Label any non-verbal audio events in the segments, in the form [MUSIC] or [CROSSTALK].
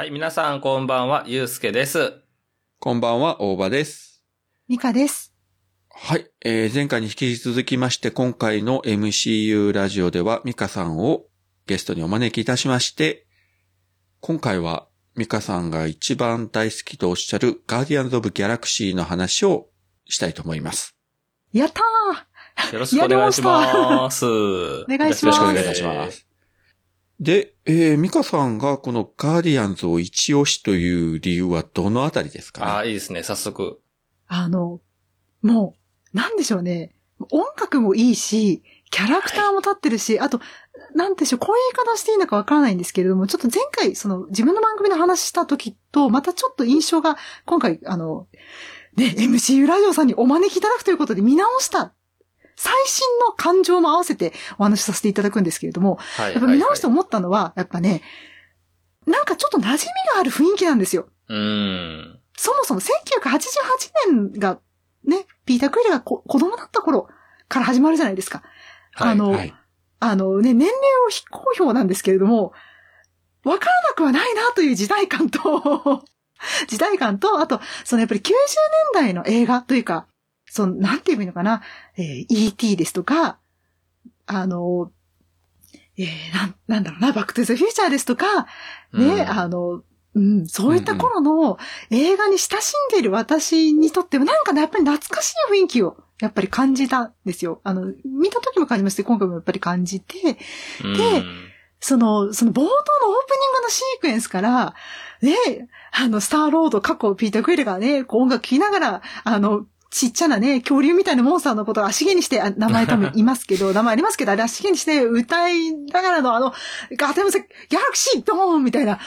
はい、皆さんこんばんは、ゆうすけです。こんばんは、大場です。ミカです。はい、えー前回に引き続きまして、今回の MCU ラジオでは、ミカさんをゲストにお招きいたしまして、今回は、ミカさんが一番大好きとおっしゃる、ガーディアンズ・オブ・ギャラクシーの話をしたいと思います。やったーよろしくお願いします。お願いしますよろしくお願いいたします。で、えー、ミカさんがこのガーディアンズを一押しという理由はどのあたりですか、ね、ああ、いいですね、早速。あの、もう、なんでしょうね。音楽もいいし、キャラクターも立ってるし、あと、なんでしょう、こういう言い方していいのかわからないんですけれども、ちょっと前回、その、自分の番組の話した時と、またちょっと印象が、今回、あの、ね、MCU ラジオさんにお招きいただくということで見直した、最新の感情も合わせてお話しさせていただくんですけれども、はい。やっぱ見直してはい思ったのは、やっぱね、なんかちょっと馴染みがある雰囲気なんですよ。うーん。そもそも1988年が、ね、ピーター・クイルがこ子供だった頃から始まるじゃないですか。はいあの、はい。あのね、年齢を非公表なんですけれども、わからなくはないなという時代感と、[LAUGHS] 時代感と、あと、そのやっぱり90年代の映画というか、その、なんていうのかな、えー E.T. ですとか、あの、えーなん、なんだろうな、バックトゥザフューチャーですとか、ね、うんあの、うん、そういった頃の映画に親しんでいる私にとってもなんかね、やっぱり懐かしい雰囲気をやっぱり感じたんですよ。あの、見た時も感じまして、今回もやっぱり感じて、うんその、その冒頭のオープニングのシークエンスから、ね、あの、スターロード、過去、ピーター・クイルがね、こう音楽聴きながら、あの、ちっちゃなね、恐竜みたいなモンスターのことを足毛にして、あ名前多分いますけど、[LAUGHS] 名前ありますけど、あれ足毛にして歌いながらのあの、ガーテムセ、ギャラクシードーンみたいな、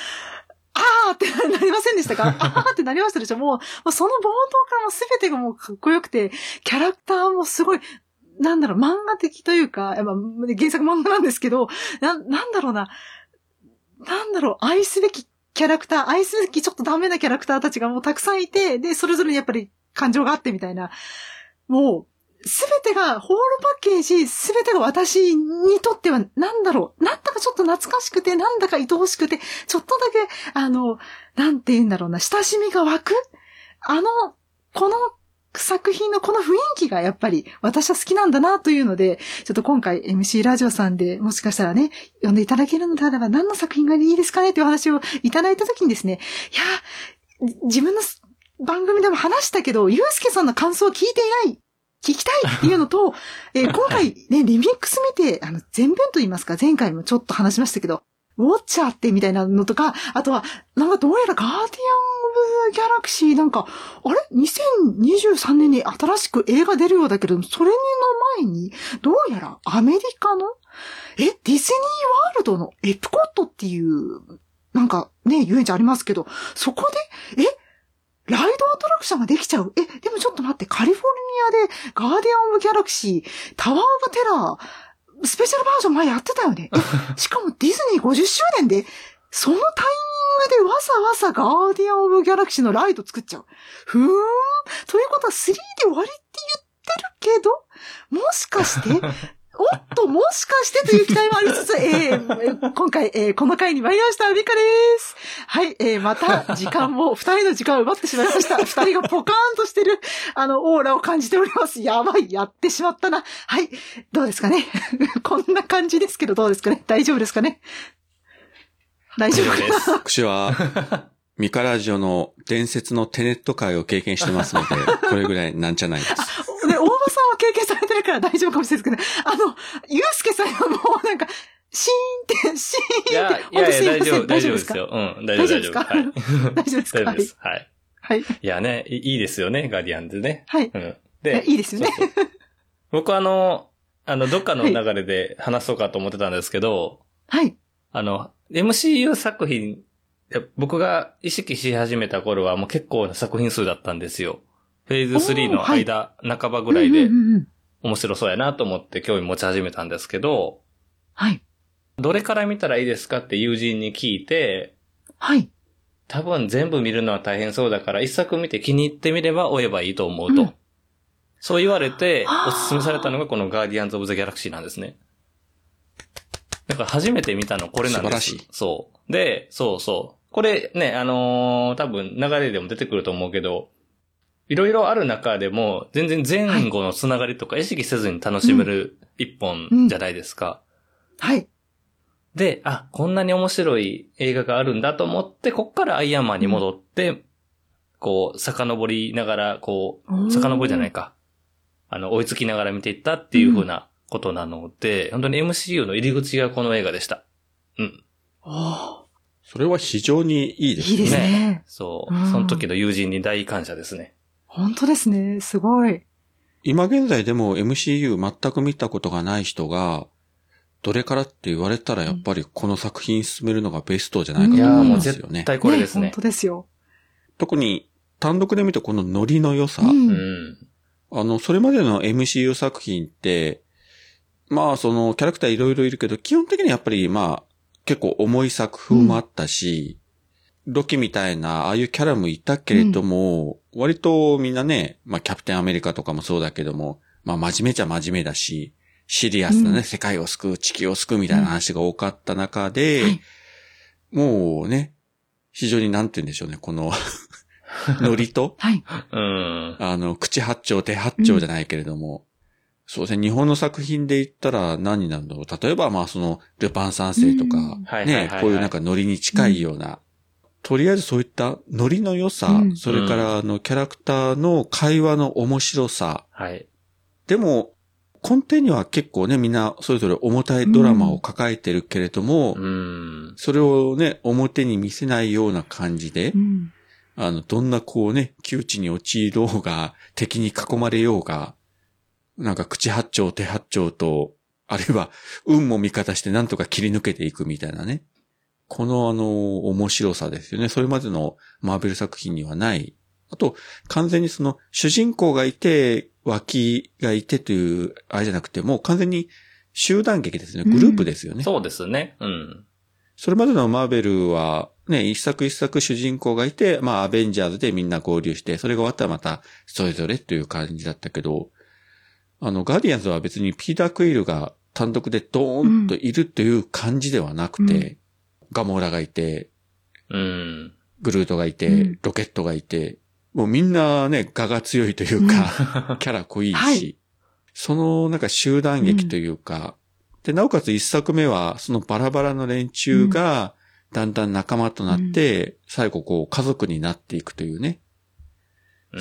あーってなりませんでしたか？あーってなりましたでしょ？もう、その冒頭からもう全てがもうかっこよくて、キャラクターもすごい、なんだろう、漫画的というか、まあ、原作漫画なんですけど、な、なんだろうな、なんだろう、愛すべきキャラクター、愛すべきちょっとダメなキャラクターたちがもうたくさんいて、で、それぞれにやっぱり感情があってみたいな、もう、すべてが、ホールパッケージ、すべてが私にとっては、なんだろう、なんだかちょっと懐かしくて、なんだか愛おしくて、ちょっとだけ、あの、なんて言うんだろうな、親しみが湧く。あの、この作品のこの雰囲気がやっぱり私は好きなんだなというので、ちょっと今回 MC ラジオさんでもしかしたらね、呼んでいただけるのであれば何の作品がいいですかねっていう話をいただいたときにですね、いや、自分の番組でも話したけど、ゆうすけさんの感想を聞いていない。聞きたいっていうのと、[LAUGHS] えー今回ね、リミックス見て、あの、全編と言いますか、前回もちょっと話しましたけど、ウォッチャーってみたいなのとか、あとは、なんかどうやらガーディアン・オブ・ギャラクシーなんか、あれ ?2023 年に新しく映画出るようだけど、それの前に、どうやらアメリカの、え、ディズニーワールドのエプコットっていう、なんかね、遊園地ありますけど、そこで、え、クションができちゃう。え、でもちょっと待って、カリフォルニアでガーディアン・オブ・ギャラクシー、タワー・オブ・テラー、スペシャルバージョン前やってたよね。[LAUGHS] しかもディズニー50周年で、そのタイミングでわざわざガーディアン・オブ・ギャラクシーのライト作っちゃう。ふーん。ということは3で終わりって言ってるけど、もしかして、[LAUGHS] おっと、もしかしてという期待もありつつ、えー今回、えーこの回に参りました、ミカです。はい、えーまた、時間も、[LAUGHS] 二人の時間を奪ってしまいました。二人がポカーンとしてる、あの、オーラを感じております。やばい、やってしまったな。はい、どうですかね [LAUGHS] こんな感じですけど、どうですかね大丈夫ですかね大丈夫です。私は、ミカラジオの伝説のテネット会を経験してますので、これぐらいなんじゃないです。は経験されてるから大丈夫かもしれないですけど、あの、ゆうすけさんはもうなんか、シーンって、シーンって、いやいや、大丈夫、大丈夫でですかよ。うん、大丈夫、大丈夫。大丈夫ですかはい。[LAUGHS] 大丈夫ですか？大丈夫です。はい。はい。いやね、いいいですよね、ガーディアンズね。はい。うん。で、いいですよねそうそう僕はあの、あの、どっかの流れで話そうかと思ってたんですけど、はい。あの、MCU 作品、僕が意識し始めた頃はもう結構な作品数だったんですよ。フェーズ3の間、半ばぐらいで面白そうやなと思って興味持ち始めたんですけど、はい。どれから見たらいいですかって友人に聞いて、はい。多分全部見るのは大変そうだから、一作見て気に入ってみれば追えばいいと思うと。うんそう言われて、おすすめされたのがこのガーディアンズ・オブ・ザ・ギャラクシーなんですね。だから初めて見たのこれなんです。素晴らしいそう。で、そうそう。これね、あのー多分流れでも出てくると思うけど、いろいろある中でも、全然前後のつながりとか意識せずに楽しめる一本じゃないですか。はい。で、あ、こんなに面白い映画があるんだと思って、こっからアイアンマンに戻って、こう、遡りながら、こう、遡りじゃないか。あの、追いつきながら見ていったっていう風なことなので、本当に MCU の入り口がこの映画でした。うん。おーそれは非常にいいですね。いいですね。そううん。その時の友人に大感謝ですね。本当ですね。すごい。今現在でも MCU 全く見たことがない人が、どれからって言われたらやっぱりこの作品進めるのがベストじゃないかいと思う絶ますよね。対これですね本。当ですよ。特に単独で見るとこのノリの良さ、う。うんん。あの、それまでの MCU 作品って、まあそのキャラクターいろいろいるけど、基本的にやっぱりまあ結構重い作風もあったし、ロキみたいなああいうキャラもいたけれども、割とみんなね、まあキャプテンアメリカとかもそうだけども、まあ真面目ちゃ真面目だし、シリアスなね、うん。世界を救う、地球を救うみたいな話が多かった中で、はい。もうね、非常になんて言うんでしょうね、この、[LAUGHS] ノリと、はい。うん。あの、口八丁手八丁じゃないけれども、そうですね、日本の作品で言ったら何になるんだろう。例えば、まあその、ルパン三世とかねは、いこういうなんかノリに近いような、とりあえずそういったノリの良さ、うんそれからあの、キャラクターの会話の面白さ、はい。でも、根底には結構ね、みんなそれぞれ重たいドラマを抱えてるけれども、うん。それをね、表に見せないような感じでう、ん。あの、どんなこうね、窮地に陥ろうが、敵に囲まれようが、なんか口八丁手八丁と、あるいは運も味方してなんとか切り抜けていくみたいなね。このあの、面白さですよね。それまでのマーベル作品にはない。あと、完全にその、主人公がいて、脇がいてという、あれじゃなくて、もう完全に集団劇ですね。グループですよね。そうですね。うん。それまでのマーベルは、ね、一作一作主人公がいて、まあ、アベンジャーズでみんな合流して、それが終わったらまた、それぞれっていう感じだったけど、あの、ガーディアンズは別にピーター・クイルが単独でドーンといるという感じではなくて、ガモーラがいて、うん。グルートがいて、うん。ロケットがいて、もうみんなね、画が強いというか、キャラ濃いし、はい。そのなんか集団劇というか、で、なおかつ一作目は、そのバラバラの連中が、だんだん仲間となって、最後こう家族になっていくというね。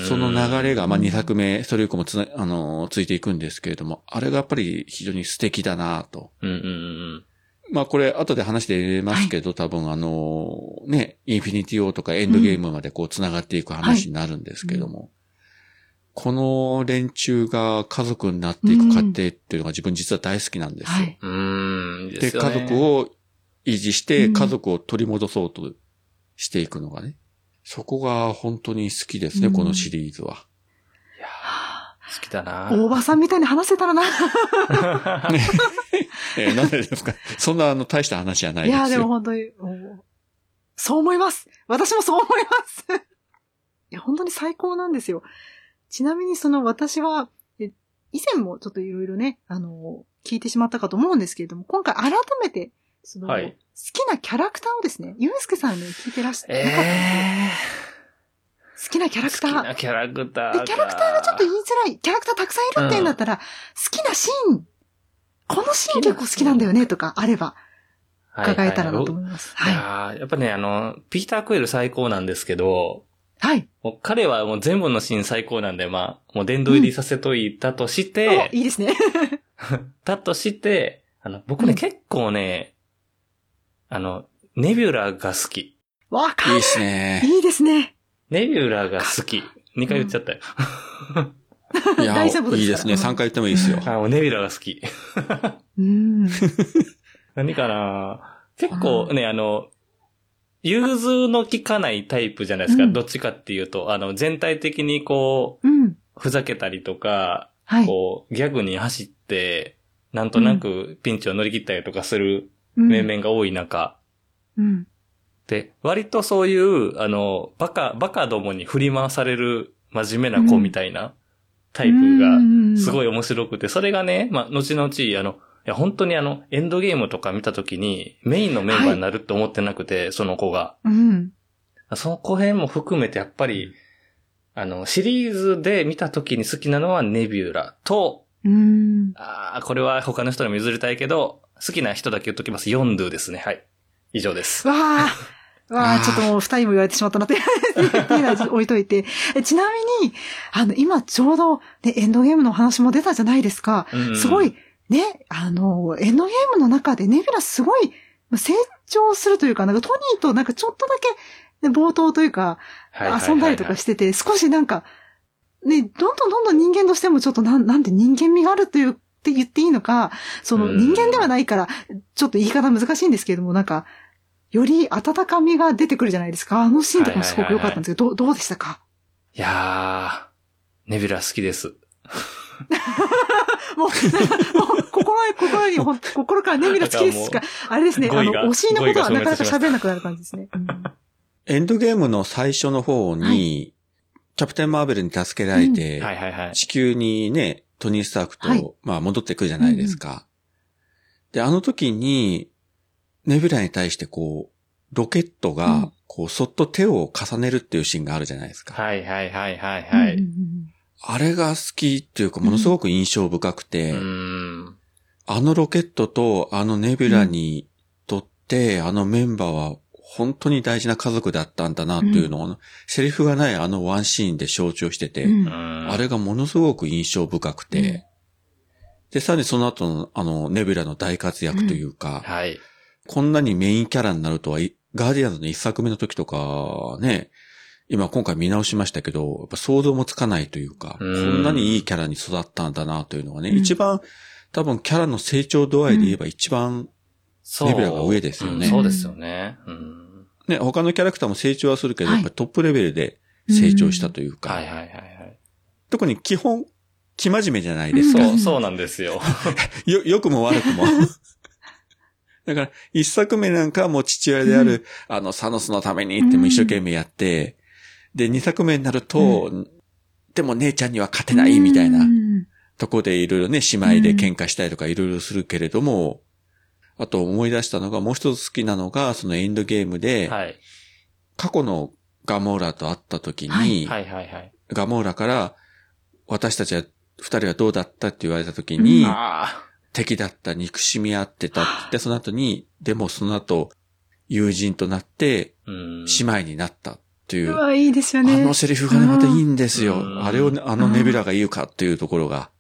その流れが、まあ、うん二作目、それ以降もつな、あの、ついていくんですけれども、あれがやっぱり非常に素敵だなと。うんうんうんまあこれ後で話で出ますけど、多分あの、ね、インフィニティオーとかエンドゲームまでこう繋がっていく話になるんですけども、この連中が家族になっていく過程っていうのが自分実は大好きなんですよ。はい。うん。うん。いいで家族を維持してうん家族を取り戻そうとしていくのがね。そこが本当に好きですね、うんこのシリーズは。いやー好きだな大場さんみたいに話せたらな。[LAUGHS] [LAUGHS] [LAUGHS] えーなんでですか？[LAUGHS] そんなあの大した話じゃないですよ。いや、でも本当に、そう思います。私もそう思います。[LAUGHS] いや、本当に最高なんですよ。ちなみにその私は、え以前もちょっといろいろね、あの、聞いてしまったかと思うんですけれども、今回改めて、その、はい好きなキャラクターをですね、ゆうすけさんに聞いてらっしゃる、え好きなキャー。ラクター。好きなキャラクターで、か。キャラクターがちょっと言いづらい。キャラクターたくさんいるって言うんだったら、好きなシーン、このシーン結構好きなんだよねとかあれば、伺えたらなと思います。いはい。やーやっぱね、あの、ピーター・クエル最高なんですけど、はい。もう彼はもう全部のシーン最高なんで、まあ、もう殿堂入りさせといたとしおて、いいですね。[LAUGHS] だとして、あの、僕ね、うん結構ね、あの、ネビュラが好き。わかるいいっ。すね。いいですね。ネビュラが好き。2回言っちゃったよ。いや、[LAUGHS] 大丈夫ですいいですね。3回言ってもいいですよ。あ、もうネビュラが好き。うん。[LAUGHS] 何かな結構ね、あの、融通の効かないタイプじゃないですか。うんどっちかっていうと、あの、全体的にこうん。う、ふざけたりとか、はい。こう、ギャグに走って、なんとなくピンチを乗り切ったりとかするうん面々が多い中、うん。で、割とそういう、あの、バカ、バカどもに振り回される真面目な子みたいなタイプが、すごい。い面白くて、それがね、まあ、後々、あの、いや、本当にあの、エンドゲームとか見たときに、メインのメンバーになるって思ってなくて、その子が。うん。その子辺も含めてやっぱり、あの、シリーズで見たときに好きなのはネビュラと、うん。ああ、これは他の人にも譲りたいけど、好きな人だけ言っときます。ヨンドゥですね。はい。以上です。わあ。わあ、ちょっともう二人も言われてしまったなって。っていうのは置いといて。えちなみに、あの、今ちょうど、ね、エンドゲームの話も出たじゃないですか。うんすごい、ね、あの、エンドゲームの中でネビュラすごい成長するというか、なんかトニーとなんかちょっとだけ、ね、冒頭というか、遊んだりとかしてて、少しなんか、ね、どんどんどんどん人間としてもちょっとなん、なんて人間味があるという、って言っていいのか、そのうん人間ではないから、ちょっと言い方難しいんですけれども、なんか、より温かみが出てくるじゃないですか。あのシーンとかもすごく良かったんですけど、どうどうでしたか？いやー、ネビュラ好きです。[LAUGHS] もう、もう心に、心に、ほん [LAUGHS] 心からネビュラ好きですか。あれですね、あの、語彙が推しのことはなかなか喋んなくなる感じですね。うんエンドゲームの最初の方に、はキャプテンマーベルに助けられて、はいはいはい。地球にね、トニー・スタークと、はいまあ戻ってくるじゃないですか。で、あの時に、ネビュラに対してこう、ロケットうがん、こう、そっと手を重ねるっていうシーンがあるじゃないですか。はいはいはいはいはい。あれが好きっていうか、ものすごく印象深くて、うーん。あのロケットとあのネビュラにとって、あのメンバーは本当に大事な家族だったんだなっていうのを、セリフがないあのワンシーンで象徴してて、あれがものすごく印象深くて、うんで、さらにその後のあのネビュラの大活躍というか、はい。こんなにメインキャラになるとは、いガーディアンズの一作目の時とか、ね、今今回見直しましたけど、やっぱ想像もつかないというか、うんこんなにいいキャラに育ったんだなというのはね、うん一番多分キャラの成長度合いで言えば一番、そう。レベルが上ですよねうんそうですよね。うん。ね、他のキャラクターも成長はするけど、はいやっぱトップレベルで成長したというか、はいはいはいはい。特に基本、生真面目じゃないですか。そう、そうなんですよ。[LAUGHS] よ、良くも悪くも。だから、一作目なんかはもう父親である、あの、サノスのためにっても一生懸命やって、で、二作目になると、でも姉ちゃんには勝てないみたいなうん。とこでいろいろね、姉妹で喧嘩したりとかいろいろするけれども、あと思い出したのが、もう一つ好きなのが、そのエンドゲームで、はい。過去のガモーラと会った時に、はい。はいはいはい。ガモーラから、私たちは二人はどうだったって言われた時に、あ敵だった、憎しみ合ってたって言って、その後に、でもその後、友人となって。姉妹になったっていうう、あわ、いいですよね。のセリフがね、またいいんですよう。んあれをね、あのネビュラが言うかっていうところが。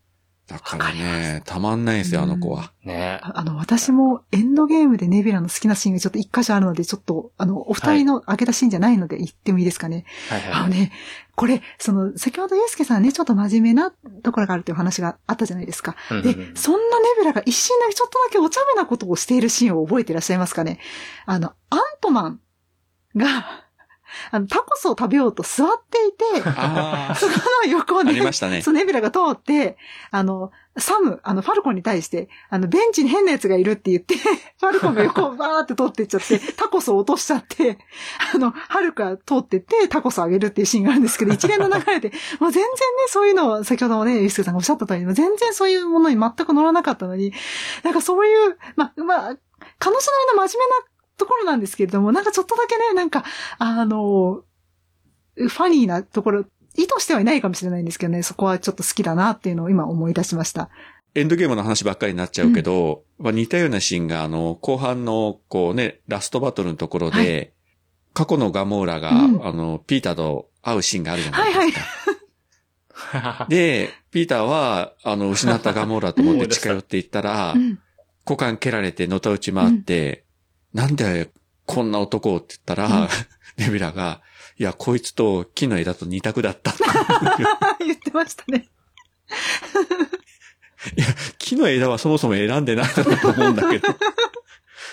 だからね、たまんないですよ、あの子は。ねああの、私もエンドゲームでネビュラの好きなシーンがちょっと一箇所あるので、ちょっと、あの、お二人の開けたシーンじゃないので言ってもいいですかね。はいはいはい。あのね、これ、その、先ほどユースケさんね、ちょっと真面目なところがあるという話があったじゃないですか。でうんうんうん、そんなネビュラが一瞬だけちょっとだけお茶目なことをしているシーンを覚えていらっしゃいますかねあの、アントマンが、あの、タコスを食べようと座っていて、あそこの横をあ、あね、りましたねそ。う、ネビュラが通って、あの、サム、あの、ファルコンに対して、あの、ベンチに変な奴がいるって言って、[LAUGHS] ファルコンが横をバーって通っていっちゃって、タコスを落としちゃって、あの、ハルクが通ってって、タコスをあげるっていうシーンがあるんですけど、一連の流れで、もう全然ね、そういうのを、先ほどもね、ユースケさんがおっしゃった通り、全然そういうものに全く乗らなかったのに、なんかそういう、ま、まあ、彼女なりの真面目なところなんですけれども、なんかちょっとだけね、なんか、あの、ファニーなところ、意図してはいないかもしれないんですけどね、そこはちょっと好きだなっていうのを今思い出しました。エンドゲームの話ばっかりになっちゃうけど、まあ似たようなシーンが、あの、後半の、こうね、ラストバトルのところで、過去のガモーラが、うんあの、ピーターと会うシーンがあるじゃないですか。はい [LAUGHS] [LAUGHS] で、ピーターは、あの、失ったガモーラと思って近寄っていったらう、ん。股間蹴られてのたうち回って、なんでこんな男をって言ったら、うん [LAUGHS] ネビラが、いや、こいつと木の枝と二択だったって。[LAUGHS] 言ってましたね。[LAUGHS] 木の枝はそもそも選んでないだろうと思うんだけど。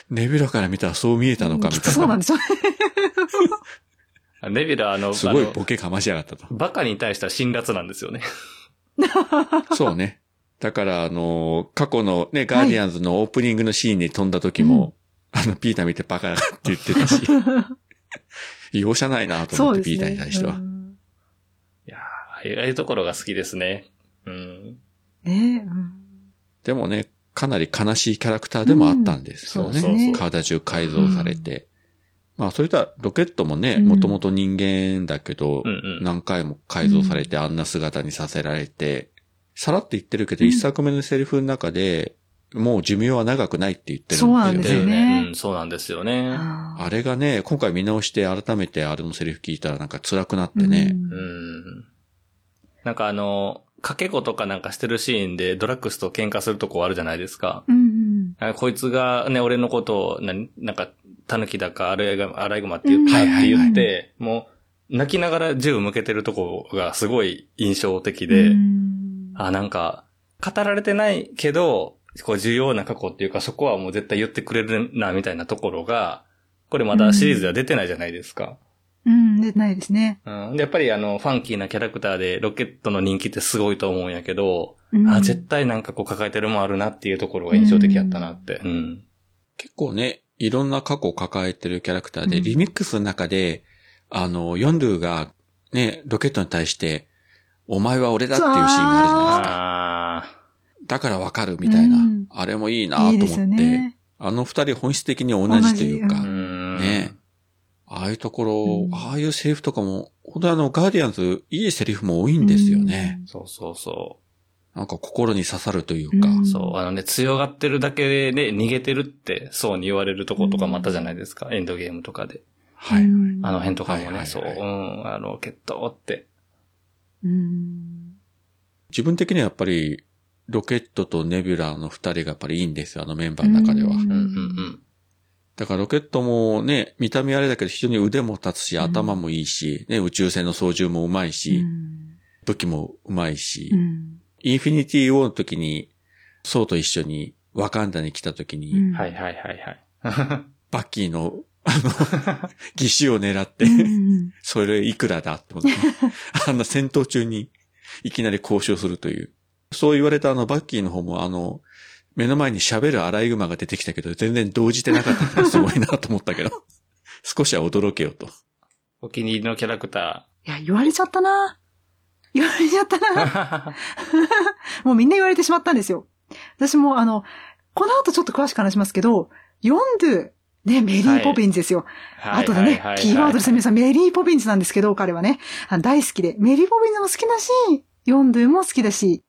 ネビラから見たらそう見えたのかみたいな。そうなんでしょうね。ネビュラ、あの、すごいボケかましやがったと。バカに対しては辛辣なんですよね。そうね。だから、あの、過去のね、ガーディアンズのオープニングのシーンに飛んだ時も、あの、ピーター見てバカだって言ってたし、[LAUGHS] 容赦ないなと思って、ね。ピーターに対しては。うんいやーああいうところが好きですね。うん。ねうんでもね、かなり悲しいキャラクターでもあったんですよね。うんそう体中改造されて。まあ、それとはロケットもね、うんもともと人間だけど、うんうん。何回も改造されてあんな姿にさせられて、さらって言ってるけど、うん一作目のセリフの中で、もう寿命は長くないって言ってるんですよね。そうなんですよねうん、そうなんですよね。ああれがね、今回見直して改めてあれのセリフ聞いたらなんか辛くなってね。うんうん。なんかあの、かけ子とかなんかしてるシーンでドラッグスと喧嘩するとこあるじゃないですか。うんうん。あこいつがね、俺のことを、ななんか、タヌキだか、アライグマ、アライグマって言ったうんって言っはいて、もう、泣きながら銃向けてるとこがすごい印象的で、うんあ、なんか、語られてないけど、こう重要な過去っていうか、そこはもう絶対言ってくれるな、みたいなところが、これまだシリーズでは出てないじゃないですか。うん、出てないですね。うん。で、やっぱりあの、ファンキーなキャラクターで、ロケットの人気ってすごいと思うんやけど、うんあ、絶対なんかこう抱えてるもんあるなっていうところが印象的やったなって。うん。結構ね、いろんな過去を抱えてるキャラクターで、うんリミックスの中で、あの、ヨンドゥがね、ロケットに対して、お前は俺だっていうシーンがあるじゃないですか。あだからわかるみたいな。うんあれもいいなと思って。いいね。あの二人本質的に同じというか。ねああいうところ、うんああいうセリフとかも、本当にあの、ガーディアンズ、いいセリフも多いんですよね。そうそうそなんか心に刺さるというか。うんう。そう、あのね、強がってるだけで逃げてるって、そうに言われるとことかもあったじゃないですか。エンドゲームとかで。はい。うんあの辺とかもね、はいはいはいそう、うん、あの、決闘って。うん自分的にはやっぱり、ロケットとネビュラの二人がやっぱりいいんですよ、あのメンバーの中では。うんうんうん。だからロケットもね、見た目あれだけど非常に腕も立つし、うん頭もいいし、ね、宇宙船の操縦もうまいし、うん。武器もうまいし、うん。インフィニティ・ウォーの時に、ソウと一緒にワカンダに来た時に、うん。はいはいはいはい。[LAUGHS] バッキーの、あの、義手を狙って、うんそれいくらだって思って、あんな戦闘中にいきなり交渉するという。そう言われたあのバッキーの方もあの、目の前に喋るアライグマが出てきたけど、全然動じてなかったのがすごいなと思ったけど、[LAUGHS] 少しは驚けよと。お気に入りのキャラクタいや、言われちゃったな。言われちゃったな。ー。[LAUGHS] もうみんな言われてしまったんですよ。私もあの、この後ちょっと詳しく話しますけど、ヨンドゥ、ね、メリー・ポピンズですよ。はい後でね、キーワードですね、皆さん、メリー・ポピンズなんですけど、彼はね、大好きで、メリー・ポピンズも好きだし、ヨンドゥも好きだし、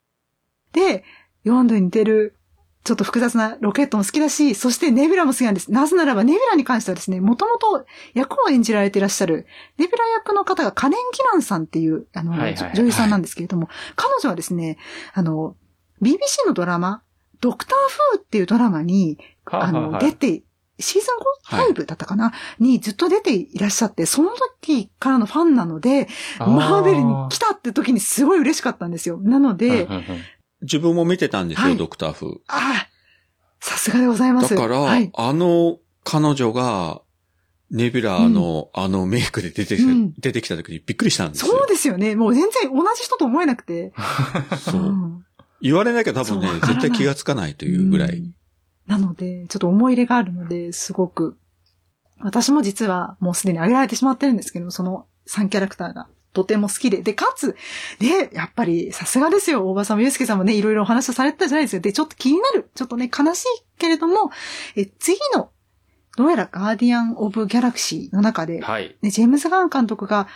で、ヨンドゥに似てる、ちょっと複雑なロケットも好きだし、そしてネビュラも好きなんです。なぜならば、ネビュラに関してはですね、もともと役を演じられていらっしゃる、ネビュラ役の方がカネン・ギランさんっていう、あの、はいはいはい女優さんなんですけれども、彼女はですね、あの、BBC のドラマ、ドクター・フーっていうドラマに、あの、出て、シーズンはい 5? だったかな、にずっと出ていらっしゃって、その時からのファンなので、マーベルに来たって時にすごい嬉しかったんですよ。なので、自分も見てたんですよ、はいドクター風。ああ、さすがでございます。だから、はい。あの彼女が、ネビュラーの、あのメイクで出てきた、うん出てきた時にびっくりしたんですよ。そうですよね。もう全然同じ人と思えなくて。そううん言われなきゃ多分ね絶対気がつかないというぐらい。うんなので、ちょっと思い入れがあるので、すごく、私も実はもうすでに挙げられてしまってるんですけど、その3キャラクターがとても好きで、で、かつ、で、やっぱりさすがですよ、大場さんもゆうすけさんもね、いろいろお話をされてたじゃないですか。で、ちょっと気になる、ちょっとね、悲しいけれども、え、次の、どうやらガーディアン・オブ・ギャラクシーの中で、はい。ね、ジェームズ・ガン監督が、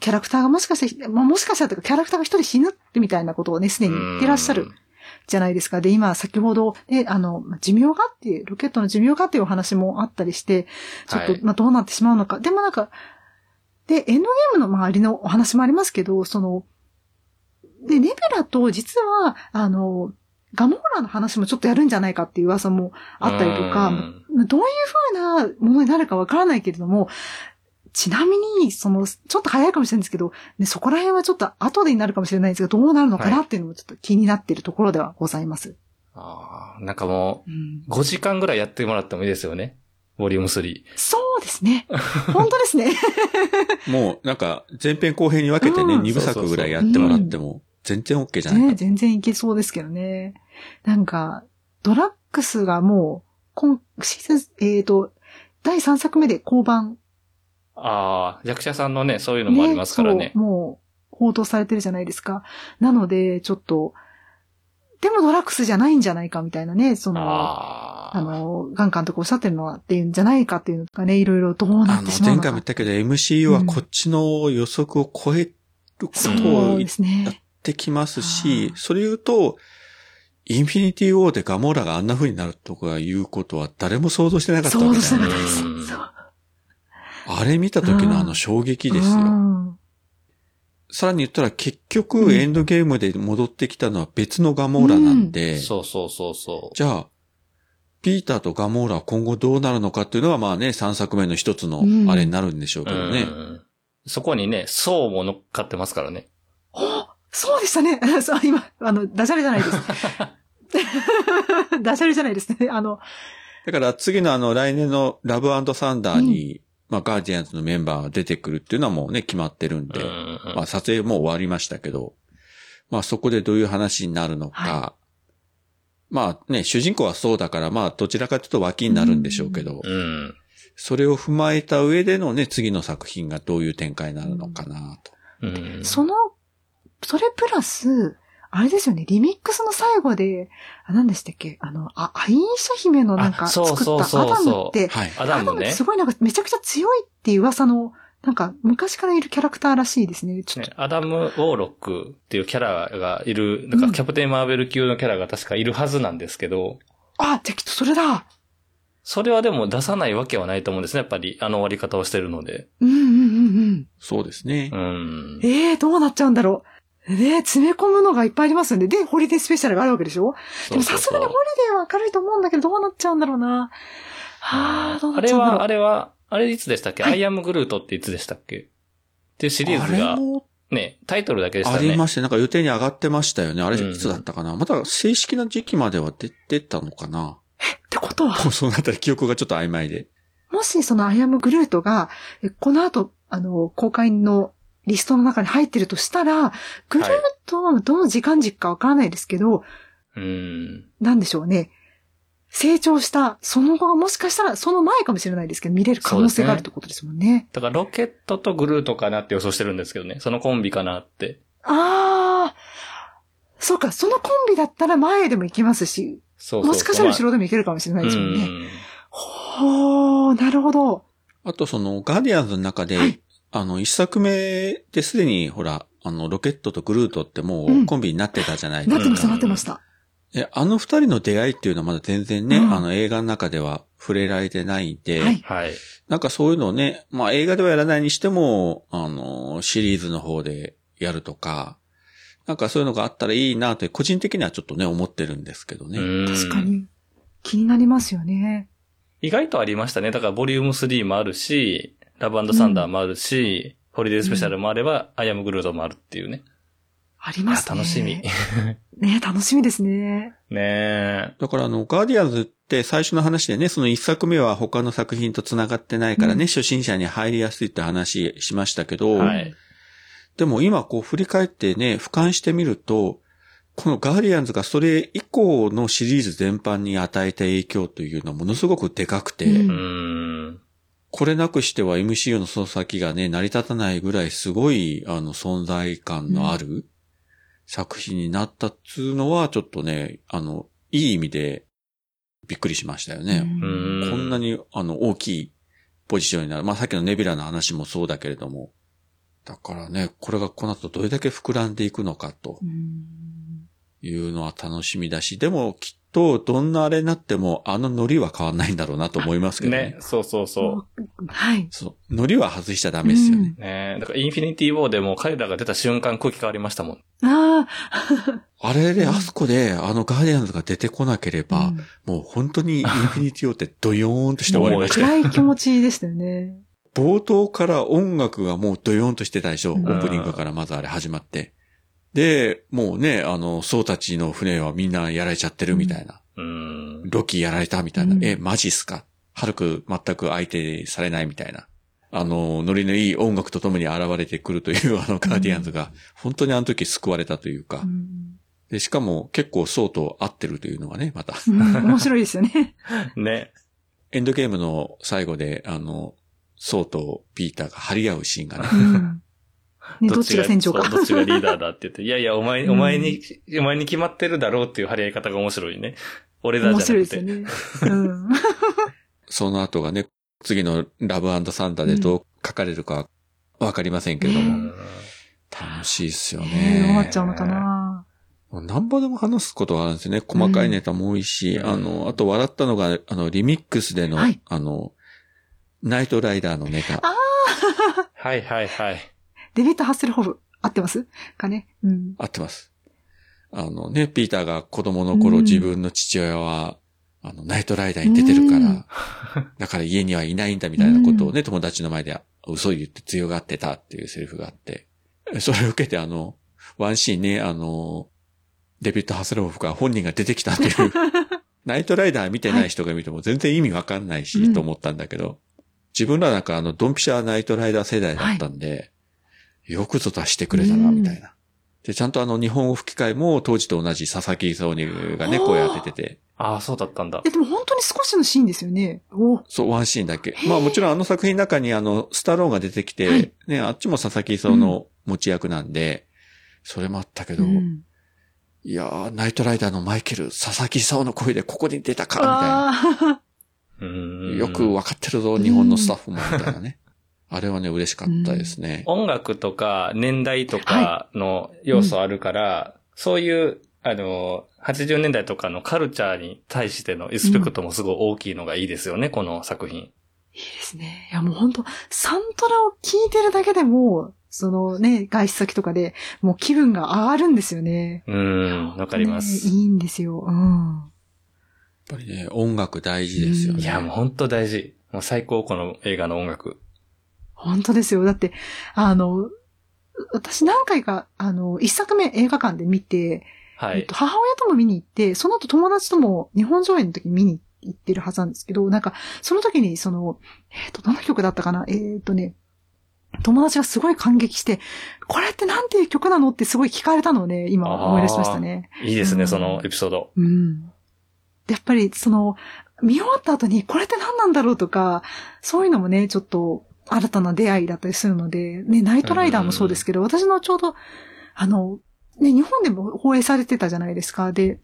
キャラクターがもしかして、まあ、もしかしたらキャラクターが一人死ぬってみたいなことをね、すでに言ってらっしゃるじゃないですか。で、今、先ほど、ね、あの、まあ寿命がっていう、ロケットの寿命がっていうお話もあったりして、ちょっと、はいまあ、どうなってしまうのか。でもなんか、で、エンドゲームの周りのお話もありますけど、その、で、ネビュラと実は、あの、ガモーラの話もちょっとやるんじゃないかっていう噂もあったりとか、うんどういう風なものになるかわからないけれども、ちなみに、その、ちょっと早いかもしれないんですけど、ね、そこら辺はちょっと後でになるかもしれないんですが、どうなるのかなっていうのもちょっと気になっているところではございます。あーなんかもうんう、5時間ぐらいやってもらってもいいですよね。ボリューム3。そうですね。本当ですね。[LAUGHS] もうなんか前編後編に分けてね、うん2部作ぐらいやってもらっても全然 OK じゃないね、か。全然いけそうですけどね。なんか、ドラッグスがもう、今、シーズン、えっ、と、第3作目で降板ああ、役者さんのね、そういうのもありますからね。そう、もう、報道されてるじゃないですか。なので、ちょっと、でもドラックスじゃないんじゃないかみたいなね、その、あの、ガン監督おっしゃってるのはっていうんじゃないかっていうのとかね、いろいろどうなあのってし、まうのか。前回も言ったけど MCU はこっちの予測を超えることそを言っうですね。てきますあしー、それ言うと、インフィニティ・ウォーでガモーラがあんな風になるとかいうことは誰も想像してなかったわ想けだよね像してなかったです。うんそうあれ見た時のあの衝撃ですうよ。んさらに言ったら結局エンドゲームで戻ってきたのは別のガモーラなんで、そうそうそうそう。じゃあ、ピーターとガモーラは今後どうなるのかっていうのはまあね、3作目の一つのうんあれになるんでしょうけどね。うんそこにね、層も乗っかってますからね。おそうでしたね。[LAUGHS] そう今、あの、ダジャレじゃないです。[LAUGHS] ダジャレじゃないですね。[LAUGHS] あの、だから次のあの来年のラブサンダーに、まあガーディアンズのメンバーが出てくるっていうのはもうね、決まってるんで、うんまあ撮影もう終わりましたけど、まあそこでどういう話になるのか、はまあね、主人公はそうだから、まあどちらかというと脇になるんでしょうけど、うん。それを踏まえた上でのね、次の作品がどういう展開になるのかなと。うん。その、それプラス、あれですよね、リミックスの最後で、あ、何でしたっけ？あの、あ、アイーシャ姫のなんかあ作ったアダムって、はい。アダムねって。すごいなんかめちゃくちゃ強いっていう噂の、なんか昔からいるキャラクターらしいですね。ちょっねと。アダム・ウォーロックっていうキャラがいる、なんかキャプテン・マーベル級のキャラが確かいるはずなんですけど、あ、じゃあきっとそれだ。それはでも出さないわけはないと思うんですね。やっぱりあの終わり方をしてるので。うんうんうんうん。そうですね。うん。ええー、どうなっちゃうんだろう。ね詰め込むのがいっぱいありますよね。で、ホリデースペシャルがあるわけでしょでもさすがにホリデーは明るいと思うんだけど、どうなっちゃうんだろうな。はあ、どうなあれっちゃうんだろう。は、あれは、あれいつでしたっけ、はいアイアム・グルートっていつでしたっけ？っていうシリーズあがれ、もね、タイトルだけでしたね。ありまして、なんか予定に上がってましたよね。あれうんいつだったかな、まだ正式な時期までは出てたのかな？ってことは、[LAUGHS] もうそのあたり記憶がちょっと曖昧で。もしそのアイアムグルートが、えこの後、あの、公開のリストの中に入ってるとしたら、グルートはどの時間軸かわからないですけど、うん。なんでしょうね。成長した、その後がもしかしたらその前かもしれないですけど、見れる可能性があるってことですもんね。だからロケットとグルートかなって予想してるんですけどね。そのコンビかなって。ああ、そうか、そのコンビだったら前でも行きますし、そうそうそう。もしかしたら後ろでも行けるかもしれないですもんね。うんほー、なるほど。あとその、ガーディアンズの中で、はいあの、一作目ですでに、ほら、あの、ロケットとグルートってもううんコンビになってたじゃないですか。なってました、うんなってました。えあの二人の出会いっていうのはまだ全然ね、うんあの映画の中では触れられてないんで、はいはい。なんかそういうのをね、まあ映画ではやらないにしても、あの、シリーズの方でやるとか、なんかそういうのがあったらいいなと、個人的にはちょっとね、思ってるんですけどね。うん確か。に。気になりますよね。意外とありましたね。だからボリューム3もあるし、ラブサンダーもあるし、ホリデースペシャルもあれば、アイアムグルートもあるっていうね。ありますね。楽しみ。[LAUGHS] ね楽しみですね。ねえ。だからあの、ガーディアンズって最初の話でね、その一作目は他の作品と繋がってないからね、うん初心者に入りやすいって話しましたけど、はい。でも今こう振り返ってね、俯瞰してみると、このガーディアンズがそれ以降のシリーズ全般に与えた影響というのはものすごくでかくて、うんうん。これなくしては MCU のその先がね、成り立たないぐらいすごい、あの、存在感のある作品になったっつうのは、ちょっとね、あの、いい意味でびっくりしましたよね。うんこんなに、あの、大きいポジションになる。まあ、さっきのネビラの話もそうだけれども。だからね、これがこの後どれだけ膨らんでいくのかとうんいうのは楽しみだし、でもきっとどんなあれになってもあのノリは変わんないんだろうなと思いますけどね。ね、そうそうそはい。そう。ノリは外しちゃダメですよね。う。ねだからインフィニティ・ウォーでも彼らが出た瞬間空気変わりましたもん。ああれで、うんあそこで、あのガーディアンズが出てこなけれあ、ば、うんもう本当にインフィニティオってドヨーンとして終わりましたよ。暗い気持ちでしたよね。冒頭から音楽がもうドヨーンとしてたでしょ？オうんープニングからまずあれ始まって。で、もうね、あの、僧たちの船はみんなやられちゃってるみたいな。うん。ロキやられたみたいな。うんえ、マジっすか？ハルク全く相手されないみたいな。あの、ノリのいい音楽とともに現れてくるというあのガーディアンズが、本当にあの時救われたというか。うんで、しかも結構ソウと合ってるというのがね、また。うん面白いですよね。[LAUGHS] ね。エンドゲームの最後で、あの、ソウとピーターが張り合うシーンがね、うんね、どっちが船長か。そうどっちがリーダーだって言って、[LAUGHS] いやいや、お前、お前に、お前に決まってるだろうっていう張り合い方が面白いね。俺だ面じゃなくて。白いですよね。うん。[LAUGHS] その後がね、次のラブサンダーでどう書かれるかわかりませんけれども、うん楽しいっすよねえどうね。なっちゃうのかな。何ぼでも話すことがあるんですよね。細かいネタも多いし、うんあの、あと笑ったのが、あの、リミックスでの、はいあの、ナイトライダーのネタ。[LAUGHS] はいはいはい。デビッド・ハッセルホフ、合ってます？かね？うん。合ってます。あのね、ピーターが子供の頃、うん自分の父親は、あの、ナイトライダーに出てるかうんら、[LAUGHS] だから家にはいないんだみたいなことをね、友達の前で嘘を言って強がってたっていうセリフがあって、それを受けてあの、ワンシーンね、あの、デビッド・ハセロフが本人が出てきたっていう、[LAUGHS] ナイトライダー見てない人が見ても全然意味わかんないし、うんと思ったんだけど、自分らなんかあの、ドンピシャナイトライダー世代だったんで、よくぞ出してくれたな、みたいな。で、ちゃんとあの、日本語吹き替えも当時と同じ佐々木勲がね、声当ててて、ああ、そうだったんだえ、。でも本当に少しのシーンですよね。おそう、ワンシーンだけ。まあもちろんあの作品の中にあの、スタローンが出てきて、はいね、あっちも佐々木勲の持ち役なんで、それもあったけど、うんいやー、ナイトライダーのマイケル、佐々木勲の声でここに出たか、みたいな。[LAUGHS] よくわかってるぞ、日本のスタッフも、みたいなね。あれはね、嬉しかったですね。音楽とか年代とかの要素あるから、そういう、あの、80年代とかのカルチャーに対してのリスペクトもすごい大きいのがいいですよね、この作品。いいですね。いやもう本当サントラを聴いてるだけでも、そのね、外出先とかで、もう気分が上がるんですよね。うーん、わかります。ねいいんですよ。うん。やっぱりね、音楽大事ですよね。いや、もう本当大事。もう最高、この映画の音楽。本当ですよ。だって、あの、私何回か、あの、一作目映画館で見て、はいえっと、。母親とも見に行って、その後友達とも日本上映の時に見に行ってるはずなんですけど、なんか、その時にその、えっ、と、どの曲だったかな？えっ、とね、友達がすごい感激して、これってなんていう曲なのってすごい聞かれたのをね、今思い出しましたね。いいですね、うんそのエピソード。うん。でやっぱり、その、見終わった後に、これって何なんだろうとか、そういうのもね、ちょっと、新たな出会いだったりするので、ね、ナイトライダーもそうですけど、私のちょうど、あの、ね、日本でも放映されてたじゃないですか。で、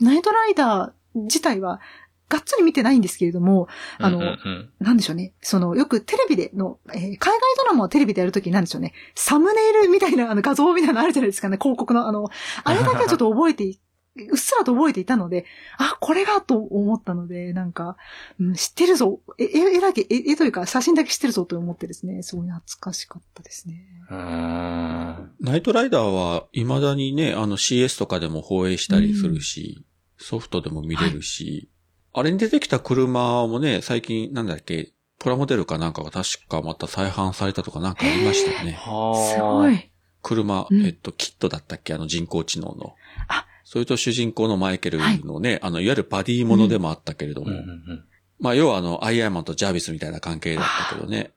ナイトライダー自体は、がっつり見てないんですけれども、あのうんうんうんなんでしょうね。その、よくテレビでの、えー海外ドラマをテレビでやるときなんでしょうね。サムネイルみたいな、あの、画像みたいなのあるじゃないですかね。広告の、あの、あれだけはちょっと覚えてい、うっすらと覚えていたので、あ、これがと思ったので、なんか、うん、知ってるぞ。え、絵絵だけ、絵絵というか写真だけ知ってるぞと思ってですね、すごい懐かしかったですね。うーん。ナイトライダーは未だにね、あの CS とかでも放映したりするし、ソフトでも見れるし、あれに出てきた車もね、最近なんだっけ、プラモデルかなんかが確かまた再販されたとかなんかありましたよね。はあ。すご。い。車、うんえっと、キットだったっけあの人工知能の。あそれと主人公のマイケルのね、あの、いわゆるバディものでもあったけれども、うんうんうんまあ、要はあの、アイアンマンとジャービスみたいな関係だったけどね。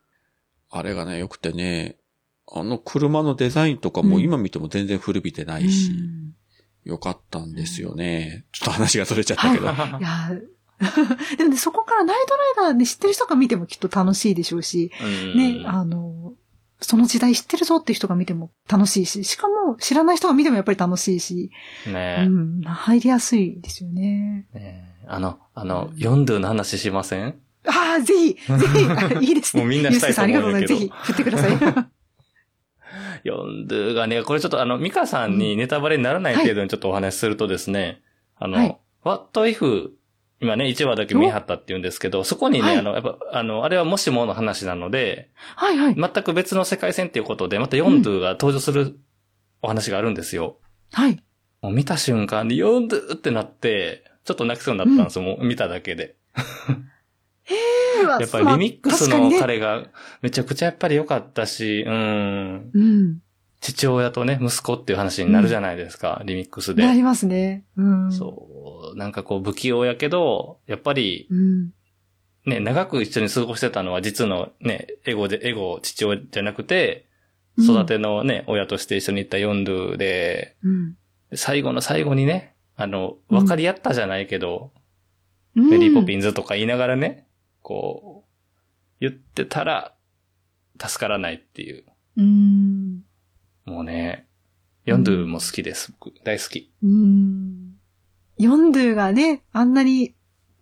あれがね、良くてね、あの車のデザインとかもうん。今見ても全然古びてないし、良かったんですよね。ちょっと話がそれちゃったけど。い。や。ー [LAUGHS] でもね、そこからナイトライダーね、知ってる人が見てもきっと楽しいでしょうし、うん。ね、あの、その時代知ってるぞっていう人が見ても楽しいし、しかも知らない人が見てもやっぱり楽しいし、ねうん、入りやすいですよね。ねあの、あの、ヨンドゥの話しません？ああ、ぜひ、ぜひ、いいですね。[LAUGHS] もうみんなしたいと思うんやけどゆうすけさんありがとうございます。ぜひ、振ってください。[LAUGHS] ヨンドゥがね、これちょっとあの、ミカさんにネタバレにならない程度にちょっとお話しするとですね、あの、はい What if 今ね、1話だけ見張ったって言うんですけど、そこにね、はいあの、やっぱ、あの、あれはもしもの話なので、はいはい。全く別の世界線っていうことで、またヨンドゥが登場するお話があるんですよ。はい。もう見た瞬間にヨンドゥってなって、ちょっと泣きそうになったんですよ、もう見ただけで。やっぱりリミックスの彼がめちゃくちゃやっぱり良かったし、うん。うん。父親とね、息子っていう話になるじゃないですか、リミックスで。なりますね。うん。そう。なんかこう不器用やけど、やっぱりうん。ね、長く一緒に過ごしてたのは実のね、エゴで、エゴ、父親じゃなくて、うん育てのね、親として一緒に行ったヨンドゥで、うん。最後の最後にね、あの、分かり合ったじゃないけど、うんメリーポピンズとか言いながらね、こう、言ってたら、助からないっていう。うん。もうね、ヨンドゥも好きです、僕。大好き。うん。ヨンドゥがね、あんなに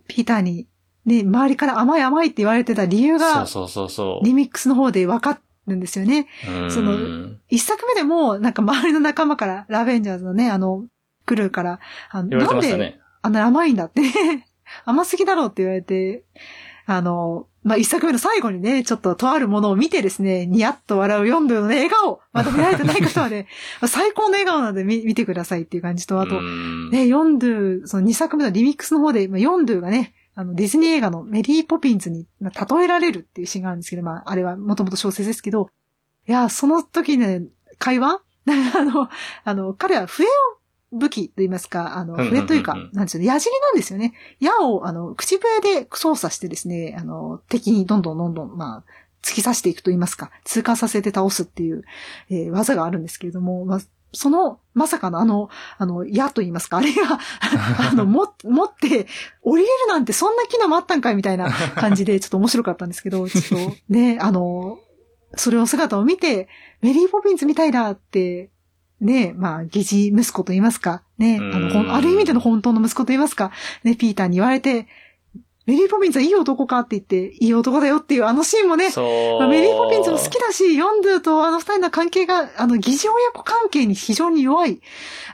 ピーターに、ね、周りから甘い甘いって言われてた理由が、そうそうそう。リミックスの方で分かるんですよね。うんその一作目でも、なんか周りの仲間から、ラベンジャーズのね、あの、クルーから、あの言われてましたなんでね。あんなに甘いんだって、甘すぎだろうって言われて、あの、まあ、一作目の最後にね、ちょっととあるものを見てですね、ニヤッと笑うヨンドゥのね、笑顔、まだ見られてない方はね、[LAUGHS] まあ最高の笑顔なので見見てくださいっていう感じと、あと、うん。ね、ヨンドゥ、その2作目のリミックスの方で、まあ、ヨンドゥがね、あの、ディズニー映画のメリーポピンズにまあ例えられるっていうシーンがあるんですけど、まあ、あれはもともと小説ですけど、いや、その時ね、会話？[LAUGHS] あの、あの、彼は笛を武器と言いますか、あの、笛というか、なんですよね、矢尻なんですよね。矢を、あの、口笛で操作してですね、あの、敵にどんどんどんどん、まあ、突き刺していくと言いますか、通過させて倒すっていう、えー技があるんですけれども、まあ、その、まさかのあの、あの、矢と言いますか、あれが、[LAUGHS] あの、も、持って、降りれるなんてそんな機能もあったんかいみたいな感じで、ちょっと面白かったんですけど、ちょっと、ね、あの、それを姿を見て、メリーポピンズみたいだって、ね、まあ、疑似息子と言いますか、ね、あの、ある意味での本当の息子と言いますか、ね、ピーターに言われて、メリーポピンズはいい男かって言って、いい男だよっていうあのシーンもね、そう。まあ、メリーポピンズも好きだし、ヨンドゥとあの二人の関係が、あの、疑似親子関係に非常に弱い。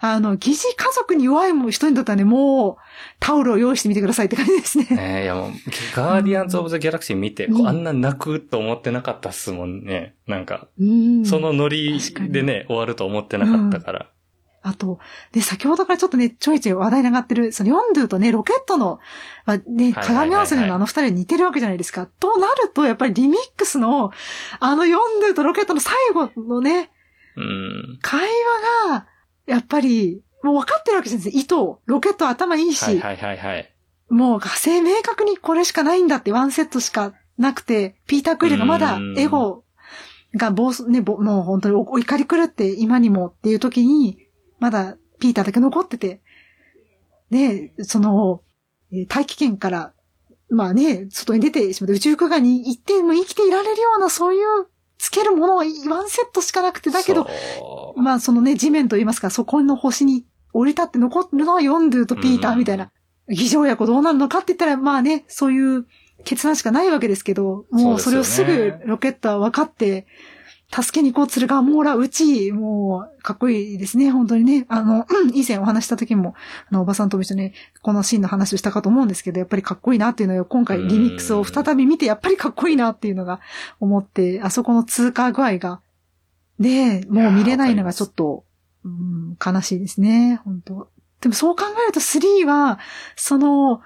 あの、疑似家族に弱い人にとってはね、もう、タオルを用意してみてくださいって感じですね。ね [LAUGHS] え、いやもう、ガーディアンズ・オブ・ザ・ギャラクシー見て、うんあんな泣くと思ってなかったっすもんね。なんか、うんそのノリでね、終わると思ってなかったから。あと、で、先ほどからちょっとね、ちょいちょい話題に上がってる、そのヨンドゥとね、ロケットの、まあ、ね、鏡合わせのあの二人似てるわけじゃないですか。となると、やっぱりリミックスの、あのヨンドゥとロケットの最後のね、うん。会話が、やっぱり、もう分かってるわけじゃないですか。意図、ロケット頭いいし、はいはいはいはい。もう火星明確にこれしかないんだってワンセットしかなくて、ピーター・クイルがまだうんエゴが暴走、ね、ぼもう本当におお怒り狂って今にもっていう時に、まだピーターだけ残ってて、ね、その、えー大気圏から、まあね、外に出てしまって宇宙空間に行っても生きていられるようなそういうつけるものはワンセットしかなくて、だけど、まあそのね、地面と言いますか、そこの星に降り立って残るのはヨンドゥとピーターみたいな。議場親子どうなるのかって言ったら、まあね、そういう決断しかないわけですけど、もうそれをすぐロケットは分かって、助けに行こうとするガモーラ、うち、もう、かっこいいですね、本当にね。あの、うん以前お話した時も、あの、おばさんとも一緒に、このシーンの話をしたかと思うんですけど、やっぱりかっこいいなっていうのを今回リミックスを再び見て、やっぱりかっこいいなっていうのが思って、あそこの通過具合が、で、もう見れないのがちょっと、うん、悲しいですね、本当。でもそう考えると3は、その、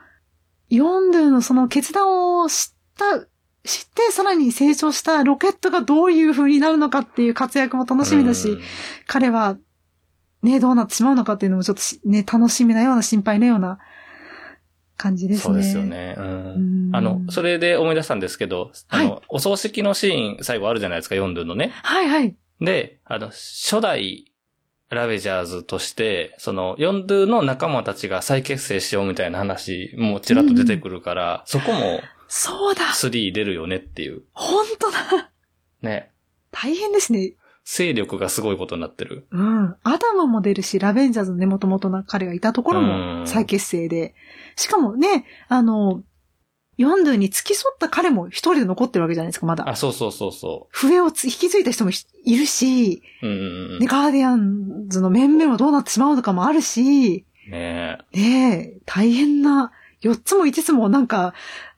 ヨンドゥのその決断を知った、知ってさらに成長したロケットがどういう風になるのかっていう活躍も楽しみだし、うん彼は、ね、どうなってしまうのかっていうのもちょっとしね、楽しみなような心配なような感じですね。そうですよ。ね。う。うんんあの、それで思い出したんですけど、あの、お葬式のシーン、最後あるじゃないですか、ヨンドゥのね。はいはい。で、あの、初代ラベジャーズとして、その、ヨンドゥの仲間たちが再結成しようみたいな話もちらっと出てくるから、そこもそうだ3出るよねっていう。本当だね。大変ですね。勢力がすごいことになってる。うん。アダムも出るし、ラベンジャーズのね、元々の彼がいたところうんも再結成で。しかもね、あの、ヨンドゥに付き添った彼も一人で残ってるわけじゃないですか、まだ。あ、そうそうそうそ笛をつ引き継いだ人もひいるし、う。うんうんうん。ね、ガーディアンズの面々はどうなってしまうのかもあるし、ねねえ、大変な、4つも5つもなんか、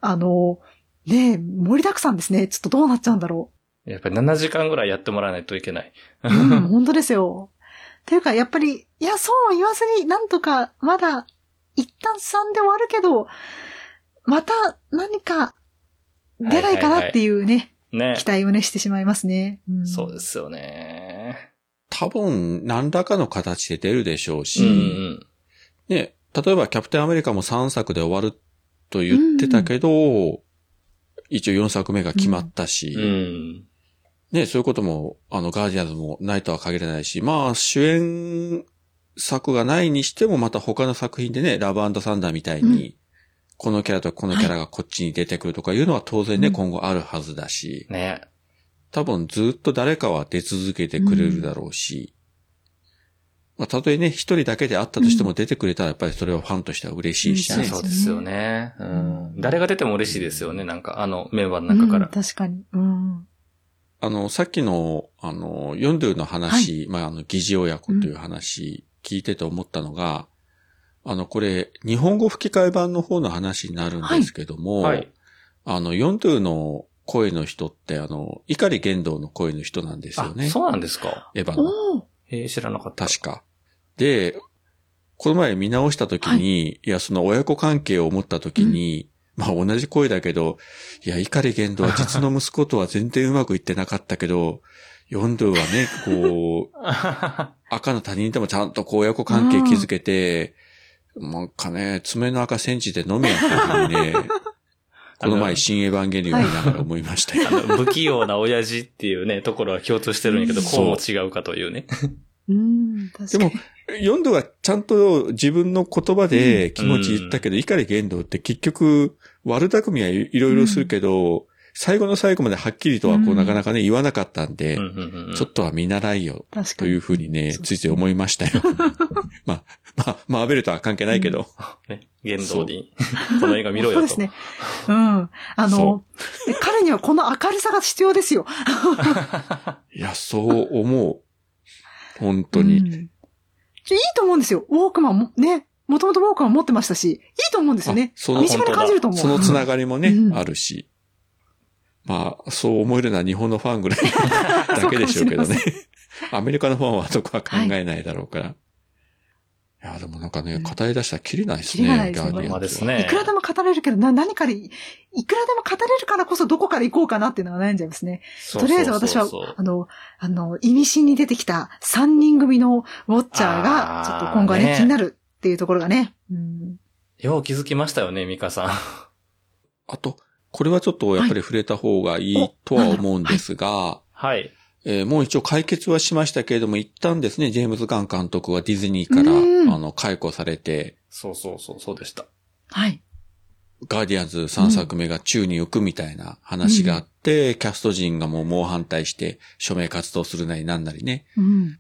あの、ねえ、盛りだくさんですね。ちょっとどうなっちゃうんだろやっぱり7時間ぐらいやってもらわないといけない。う。うん、[LAUGHS] 本当ですよ。というか、やっぱり、いや、そうは言わずに、なんとか、まだ、一旦3で終わるけど、また何か、出ないかなっていうね、ね期待をね、してしまいますね。んそうで。すよね。多分、何らかの形で出るでしょううんうし、ん。ね、例えばキャプテンアメリカも3作で終わると言ってたけど、一応4作目が決まったし、うん。ね、そういうことも、あの、ガーディアンズもないとは限らないし、まあ、主演作がないにしても、また他の作品でね、ラブサンダーみたいに、このキャラとこのキャラがこっちに出てくるとかいうのは当然ね、うん。今後あるはずだし、ね。多分ずっと誰かは出続けてくれるだろうし、まあ、たとえね、一人だけであったとしても出てくれたら、やっぱりそれはファンとしては嬉しいしいや、ね。そうですよね。うん。誰が出ても嬉しいですよね。なんか、あの、メンバーの中からうん。確かに。うん。あの、さっきの、あの、ヨンドゥの話、まあ、あの、疑似親子という話、聞いてて思ったのが、あの、これ、日本語吹き替え版の方の話になるんですけども、はい。あの、ヨンドゥの声の人って、あの、怒り言動の声の人なんですよあ、ね。そうなんですか。エヴァの。えー、知らなかった。確か。で、この前見直した時に、い、や、その親子関係を思った時に、まあ同じ声だけど、いや、怒り言動は実の息子とは全然うまくいってなかったけど、ヨンドゥはね、こう、赤の他人でもちゃんとこう親子関係築けて、なんかね、爪の赤センチで飲めやっていうふうにね、[LAUGHS] この前新エヴァンゲリオン見ながら思いましたよ。あの、不器用な親父っていうね、ところは共通してるんやけど、うんこうも違うかというね。うん、確かに。でも、ヨンドはちゃんと自分の言葉で気持ち言ったけど、怒り言動って結局、悪巧みはいろいろするけど、最後の最後まではっきりとはこううんなかなかね、言わなかったんで、うんうんうんうんちょっとは見習いよ。というふうにね、ついつい思いましたよ。[LAUGHS] まあ、まあ、まあ、アベルとは関係ないけど。ね、言動に、この映画見ろよと。そうですね。うん。あその、え彼にはこの明るさが必要ですよ。いや、そう思う。本当に。うんいいと思うんですよ。ウォークマンも、ね。もともとウォークマン持ってましたし、いいと思うんですよね。あその身近に感じると思う。そのつながりもね、うんあるし。まあ、そう思えるのは日本のファンぐらいだけでしょうけどね。[LAUGHS] アメリカのファンはそこは考えないだろうから。い、や、でもなんかね、うん。語り出したらキリないですキリがなね、いですよガーディアンズはまあですね。いくらでも語れるけど、な、何からい、いくらでも語れるからこそどこから行こうかなっていうのが悩んじゃいますね。とりあえず私はそうそう。そう、あの、あの、意味深に出てきた3人組のウォッチャーが、ちょっと今後はねね。気になるっていうところがね。うん。よう気づきましたよね、ミカさん。あと、これはちょっとやっぱり触れた方がいいとは思うんですが、はい。えーもう一応解決はしましたけれども、一旦ですね、ジェームズ・ガン監督はディズニーから、うんあの、解雇されて、そうそうそう、そうでした。はい。ガーディアンズ3作目が宙に浮くみたいな話があって、キャスト陣がもう猛反対して署名活動するなりなんなりね、うん。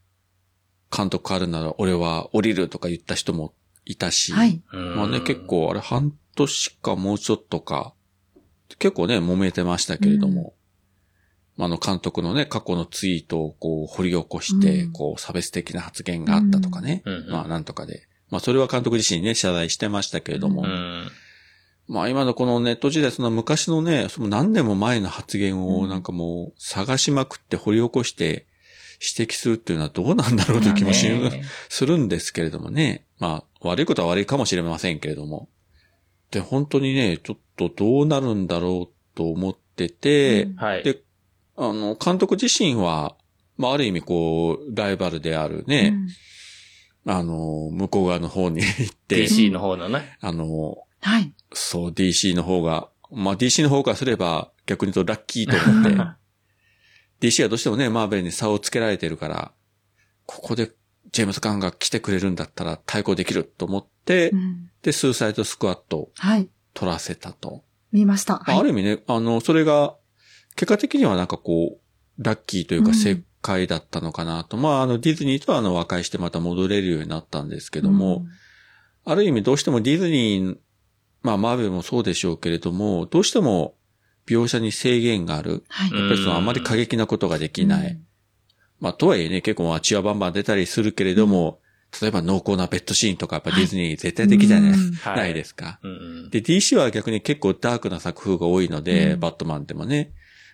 監督変わるなら俺は降りるとか言った人もいたし、はい。うんまあね、結。構あれ半年かもうちょっとか、結構ね、揉めてましたけれども、まああの監督のね、過去のツイートをこう掘り起こして、うん。こう差別的な発言があったとかね、うん。うん。まあなんとかで、まあそれは監督自身ね、謝罪してましたけれども、うん。まあ今のこのネット時代、その昔のね、その何年も前の発言うん。をなんかもう探しまくって掘り起こして指摘するっていうのはどうなんだろうという気もしするんですけれどもね。まあ悪いことは悪いかもしれませんけれども。で、本当にね、ちょっとどうなるんだろうと思ってて、うん。はい。で、あの、監督自身は、まあある意味こう、ライバルであるね、あの、向こう側の方に行って、[LAUGHS] DC の方のね。あの、はい。そう、DC の方が、まあ DC の方からすれば逆に言うとラッキーと思って、[LAUGHS] DC はどうしてもね、マーベルに差をつけられてるから、ここでジェームズ・ガンが来てくれるんだったら対抗できると思って、うんで、スーサイド・スクワットをはい。取らせたと。見ました。はい。る意味ね、あの、それが、結果的にはなんかこう、ラッキーといううんか正解だったのかなと。まあ、あの、ディズニーとはあの、和解してまた戻れるようになったんですけども、ある意味どうしてもディズニー、まあ、マーベルもそうでしょうけれども、どうしても描写に制限がある。はい。うんやっぱりそのあまり過激なことができない。うんまあ、とはいえね、結構まあ血はバンバン出たりするけれども、例えば濃厚なベッドシーンとかやっぱディズニー絶対的じゃない,、うんはいないですか。うんうん。で、DC は逆に結構ダークな作風が多いので、うんバットマンでもね、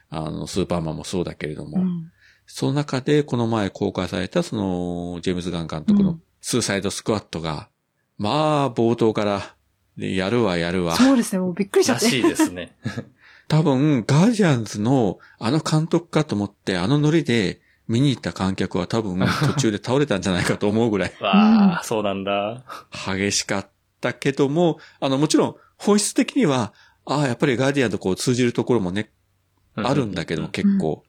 あの、スーパーマンもそうだけれども、うんその中でこの前公開されたその、ジェームズ・ガン監督のうんスーサイド・スクワットが、まあ、冒頭から、ねやるわやるわ。そうですね。もうびっくりしちゃって。らしいですね。[LAUGHS] 多分、ガージャンズのあの監督かと思って、あのノリで見に行った観客は多分 [LAUGHS] 途中で倒れたんじゃないかと思うぐらいわあ、そうなんだ。激しかったけども、あの、もちろん本質的には、ああ、やっぱりガーディアンとこう通じるところもね、あるんだけども、結構。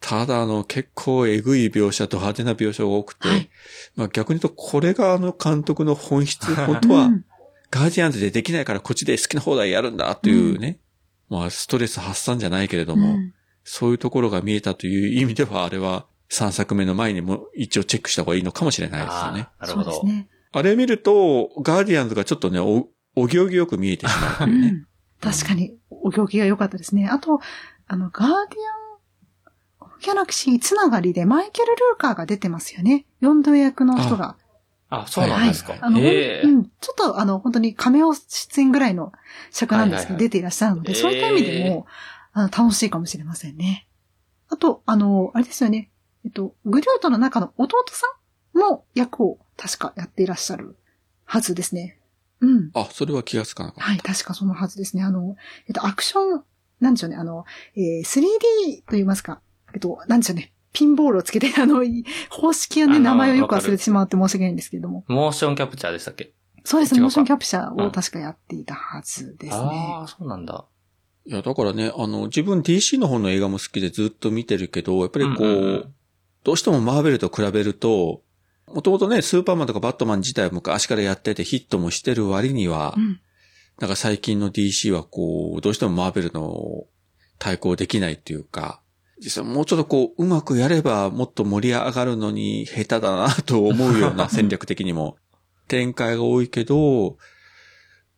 ただ、あの、結構えぐい描写と派手な描写が多くて、はいまあ逆に言うと、これがあの監督の本質、本当はう、んガーディアンズでできないからこっちで好きな放題やるんだというね、まあストレス発散じゃないけれども、うんそういうところが見えたという意味では、あれは3作目の前にも一応チェックした方がいいのかもしれないですよね。なるほど。あれ見ると、ガーディアンズがちょっとね、お、お行儀よく見えてしまうというね。うん確かに、お行儀が良かったですね。あと、あの、ガーディアン、ギャラクシーつながりでマイケル・ルーカーが出てますよね。ヨンドゥ役の人が。あ、そうなんですか。あの、ええうん、ちょっとあの、本当にカメオ出演ぐらいの尺なんですけど、はいはいはい出ていらっしゃるので、そういった意味でえも、あの、楽しいかもしれませんね。あと、あの、あれですよね。えっと、グリュートの中の弟さんも役を確かやっていらっしゃるはずですね。うん。あ、それは気がつかなかった。はい、確かそのはずですね。あの、えっと、アクション、なんでしょうね、あの、えー 3D と言いますか、えっと、なんでしょうね、ピンボールをつけて、[LAUGHS] あの、い方式はね、名前をよく忘れてしまって申し訳ないんですけれども。モーションキャプチャーでしたっけ？そうですね、モーションキャプチャーを確かやっていたはずですあね。あ、そうなんだ。いや、だからね、あの、自分 DC の方の映画も好きでずっと見てるけど、やっぱりこう、うんうんうんどうしてもマーベルと比べると、もともとね、スーパーマンとかバットマン自体は昔からやっててヒットもしてる割には、うん。なんか最近の DC はこう、どうしてもマーベルの対抗できないっていうか、実際もうちょっとこう、うまくやればもっと盛り上がるのに下手だなと思うような [LAUGHS] 戦略的にも展開が多いけど、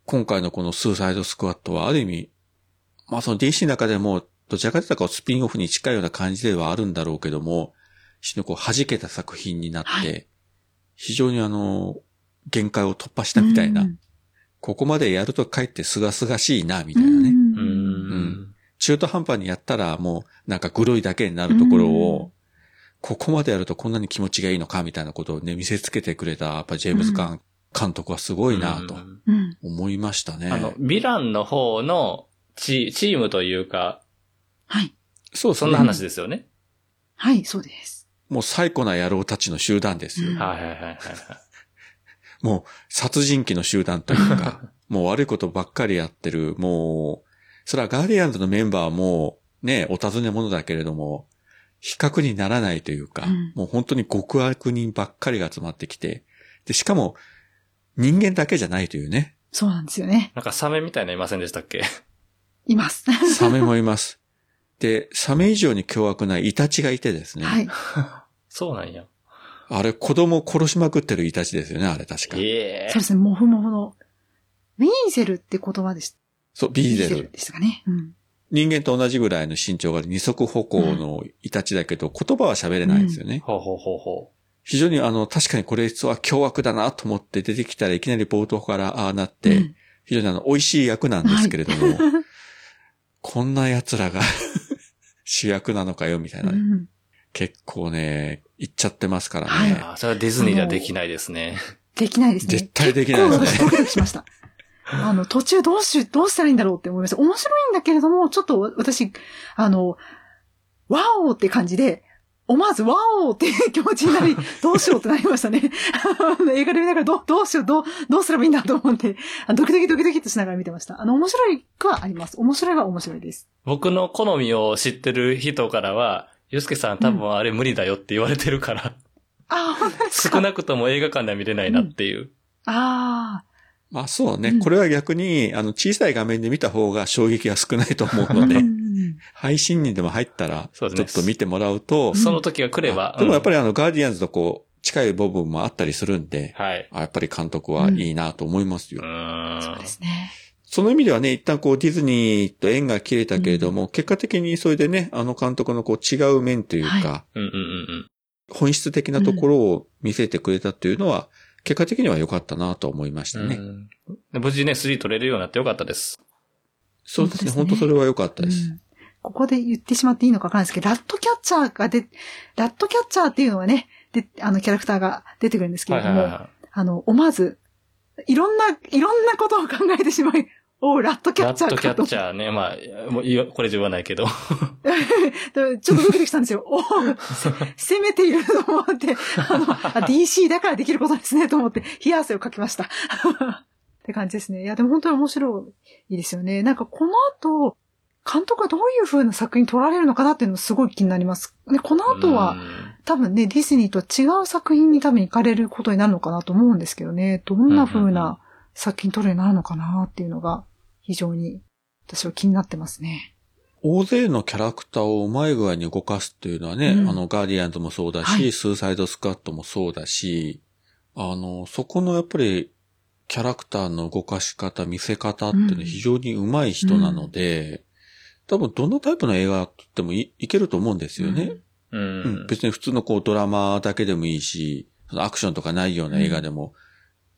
今回のこのスーサイドスクワットはある意味、まあその DC の中でもどちらかというとスピンオフに近いような感じではあるんだろうけども、非常にこう弾けた作品になって、はい非常にあの、限界を突破したみたいな、うんここまでやるとかえって清々しいな、みたいなね。ううんん。中途半端にやったらもうなんかグロいだけになるところを、ここまでやるとこんなに気持ちがいいのかみたいなことをね、見せつけてくれた、やっぱジェームズ・カン監督はすごいなと。思いましたね。あの、ヴィランの方のチチームというか、はい。そうそんな話ですよね。はい、そうです。もう最古な野郎たちの集団ですよ。うんはいはいはいはい。もう殺人鬼の集団というか、[LAUGHS] もう悪いことばっかりやってる、もう、それはガーディアンズのメンバーもね、お尋ね者だけれども、比較にならないというか、うんもう本当に極悪人ばっかりが集まってきて、で、しかも人間だけじゃないというね、そうなんですよね。なんかサメみたいなのいませんでしたっけ？[LAUGHS] います。サメもいます。で、サメ以上に凶悪なイタチがいてですね、はい。[LAUGHS] そうなんや。あれ子供を殺しまくってるイタチですよね、あれ確か。ええそうですね、もふもふの。ウィーゼルって言葉でした。そう、ビーゼル。でしたかね。うん。人間と同じぐらいの身長がある二足歩行のイタチだけど、言葉は喋れないんですよね。ほうほうほうほ非常にあの、確かにこれ実は凶悪だなと思って出てきたらいきなり冒頭からああなって、うん非常にあの、美味しい役なんですけれども、こんな奴らが主役なのかよみたいなね、うん結構ね、言っちゃってますからはいね。う。あーそれはディズニーではできないですね。できないですね。絶対できないですね結構私ドキドキしました。あの、途中どうし、どうしたらいいんだろうって思いました。面白いんだけれども、ちょっと私、あの、ワオーって感じで、思わずワオーっていう気持ちになり、[LAUGHS] どうしようってなりましたね。[LAUGHS] 映画で見ながらどう、どうしよう、どう、どうすればいいんだと思って、あドキドキドキドキっとしながら見てました。あの、面白いくはあります。面白いは面白いです。僕の好みを知ってる人からは、ゆうすけさん多分あれ無理だよって言われてるから、ああ、本当ですか？少なくとも映画館では見れないなっていう。ああ、まあそうね、うんこれは逆に、あの、小さい画面で見た方が衝撃が少ないと思うので、うん配信にでも入ったら、ちょっと見てもらうと、その時が来れば。り、でもやっぱりあの、ガーディアンズとこう、近い部分もあったりするんで、はい。あやっぱり監督はいいなと思いますよ。うーん。そうですね。その意味ではね、一旦こうディズニーと縁が切れたけれども、結果的にそれでね、あの監督のこう違う面というか、はうんうんうん本質的なところを見せてくれたというのは、結果的には良かったなと思いましたうん。ね。うんで無事ね、3取れるようになってよかったです。そうですね、本当ねそれは良かったです。うんここで言ってしまっていいのかわからないですけど、ラットキャッチャーがで、ラットキャッチャーっていうのがね、で、あのキャラクターが出てくるんですけれども、はあの、思わず、いろんな、いろんなことを考えてしまい、[LAUGHS] おうラットキャッラットキャチャーかと。ッチャーね、まあ、もうこれ以上言わないけど。で [LAUGHS] ちょっとドキドキしたんですよ。お攻 [LAUGHS] めていると思って、あの、あ DC だからできることですね、と思って、冷や汗をかきました。って感じですね。いや、でも本当に面白いですよね。なんかこの後、監督がどういう風な作品撮られるのかなっていうのもすごい気になります。で、この後は、多分ね、ディズニーと違う作品に多分行かれることになるのかなと思うんですけどね。どんな風うんうんうんな作品撮るようになるのかなっていうのが、非常に私は気になってますね。大勢のキャラクターをうまい具合に動かすっていうのはね、うんあの、ガーディアンズもそうだし、はいスーサイドスクワットもそうだし、あの、そこのやっぱり、キャラクターの動かし方、見せ方っていうのは非常に上手い人なので、多分どのタイプの映画ってもいいけると思うんですよね。ううんん。別に普通のこうドラマだけでもいいし、そのアクションとかないような映画でも、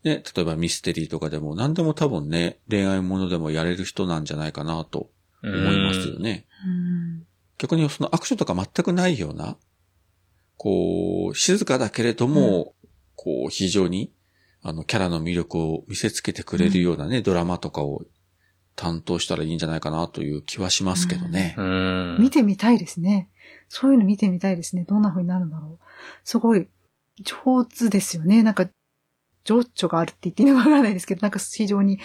ね、例えばミステリーとかでも何でも多分ね、恋愛ものでもやれる人なんじゃないかなと思いますよね。うん逆にそのアクションとか全くないような、こう、静かだけれども、こう、非常に、あの、キャラの魅力を見せつけてくれるようなね、ドラマとかを担当したらいいんじゃないかなという気はしますけどね。うん。見てみたいですね。そういうの見てみたいですね。どんな風になるんだろう。すごい上手ですよね。なんか、情緒があるって言っていいのかわからないですけど、なんか非常に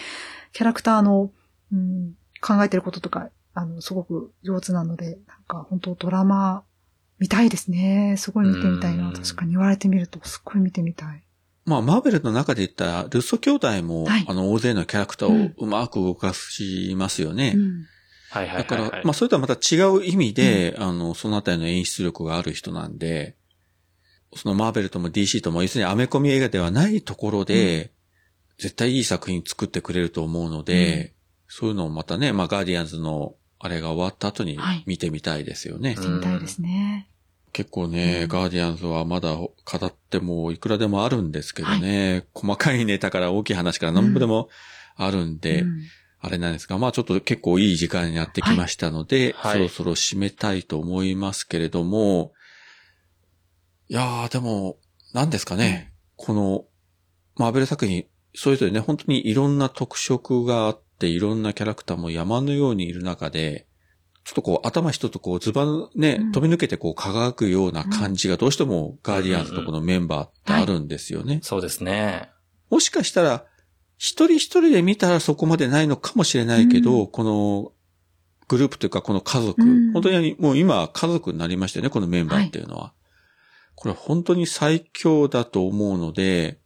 キャラクターの、うん、考えてることとか、あの、すごく上手なので、なんか本当ドラマ見たいですね。すごい見てみたいな。うん確かに言われてみると、すっごい見てみたい。まあ、マーベルの中で言ったら、ルッソ兄弟も、はいあの、大勢のキャラクターをうまく動かしますよね。うん。はいはいだから、はいはい。まあ、それとはまた違う意味で、あの、そのあたりの演出力がある人なんで、そのマーベルとも DC とも、要するにアメコミ映画ではないところで、絶対いい作品作ってくれると思うので、そういうのをまたね、まあ、ガーディアンズのあれが終わった後にはい見てみたいですよね。見てみたいですね。結構ね、うん。ガーディアンズはまだ語ってもいくらでもあるんですけどね、細かいネタから大きい話から何ぼでもあるんで、うん。あれなんですが、まあちょっと結構いい時間になってきましたので、はい。そろそろ締めたいと思いますけれども、いやーでも、何ですかね、この、マーベル作品、それぞれね、本当にいろんな特色があって、いろんなキャラクターも山のようにいる中で、ちょっとこう頭一つこうズバンね、うん飛び抜けてこう輝くような感じがどうしてもガーディアンズとこのメンバーってあるんですよね。そうですね。もしかしたら、一人一人で見たらそこまでないのかもしれないけど、うこのグループというかこの家族、うん本当にもう今家族になりましたよね、このメンバーっていうのは。これ本当に最強だと思うので、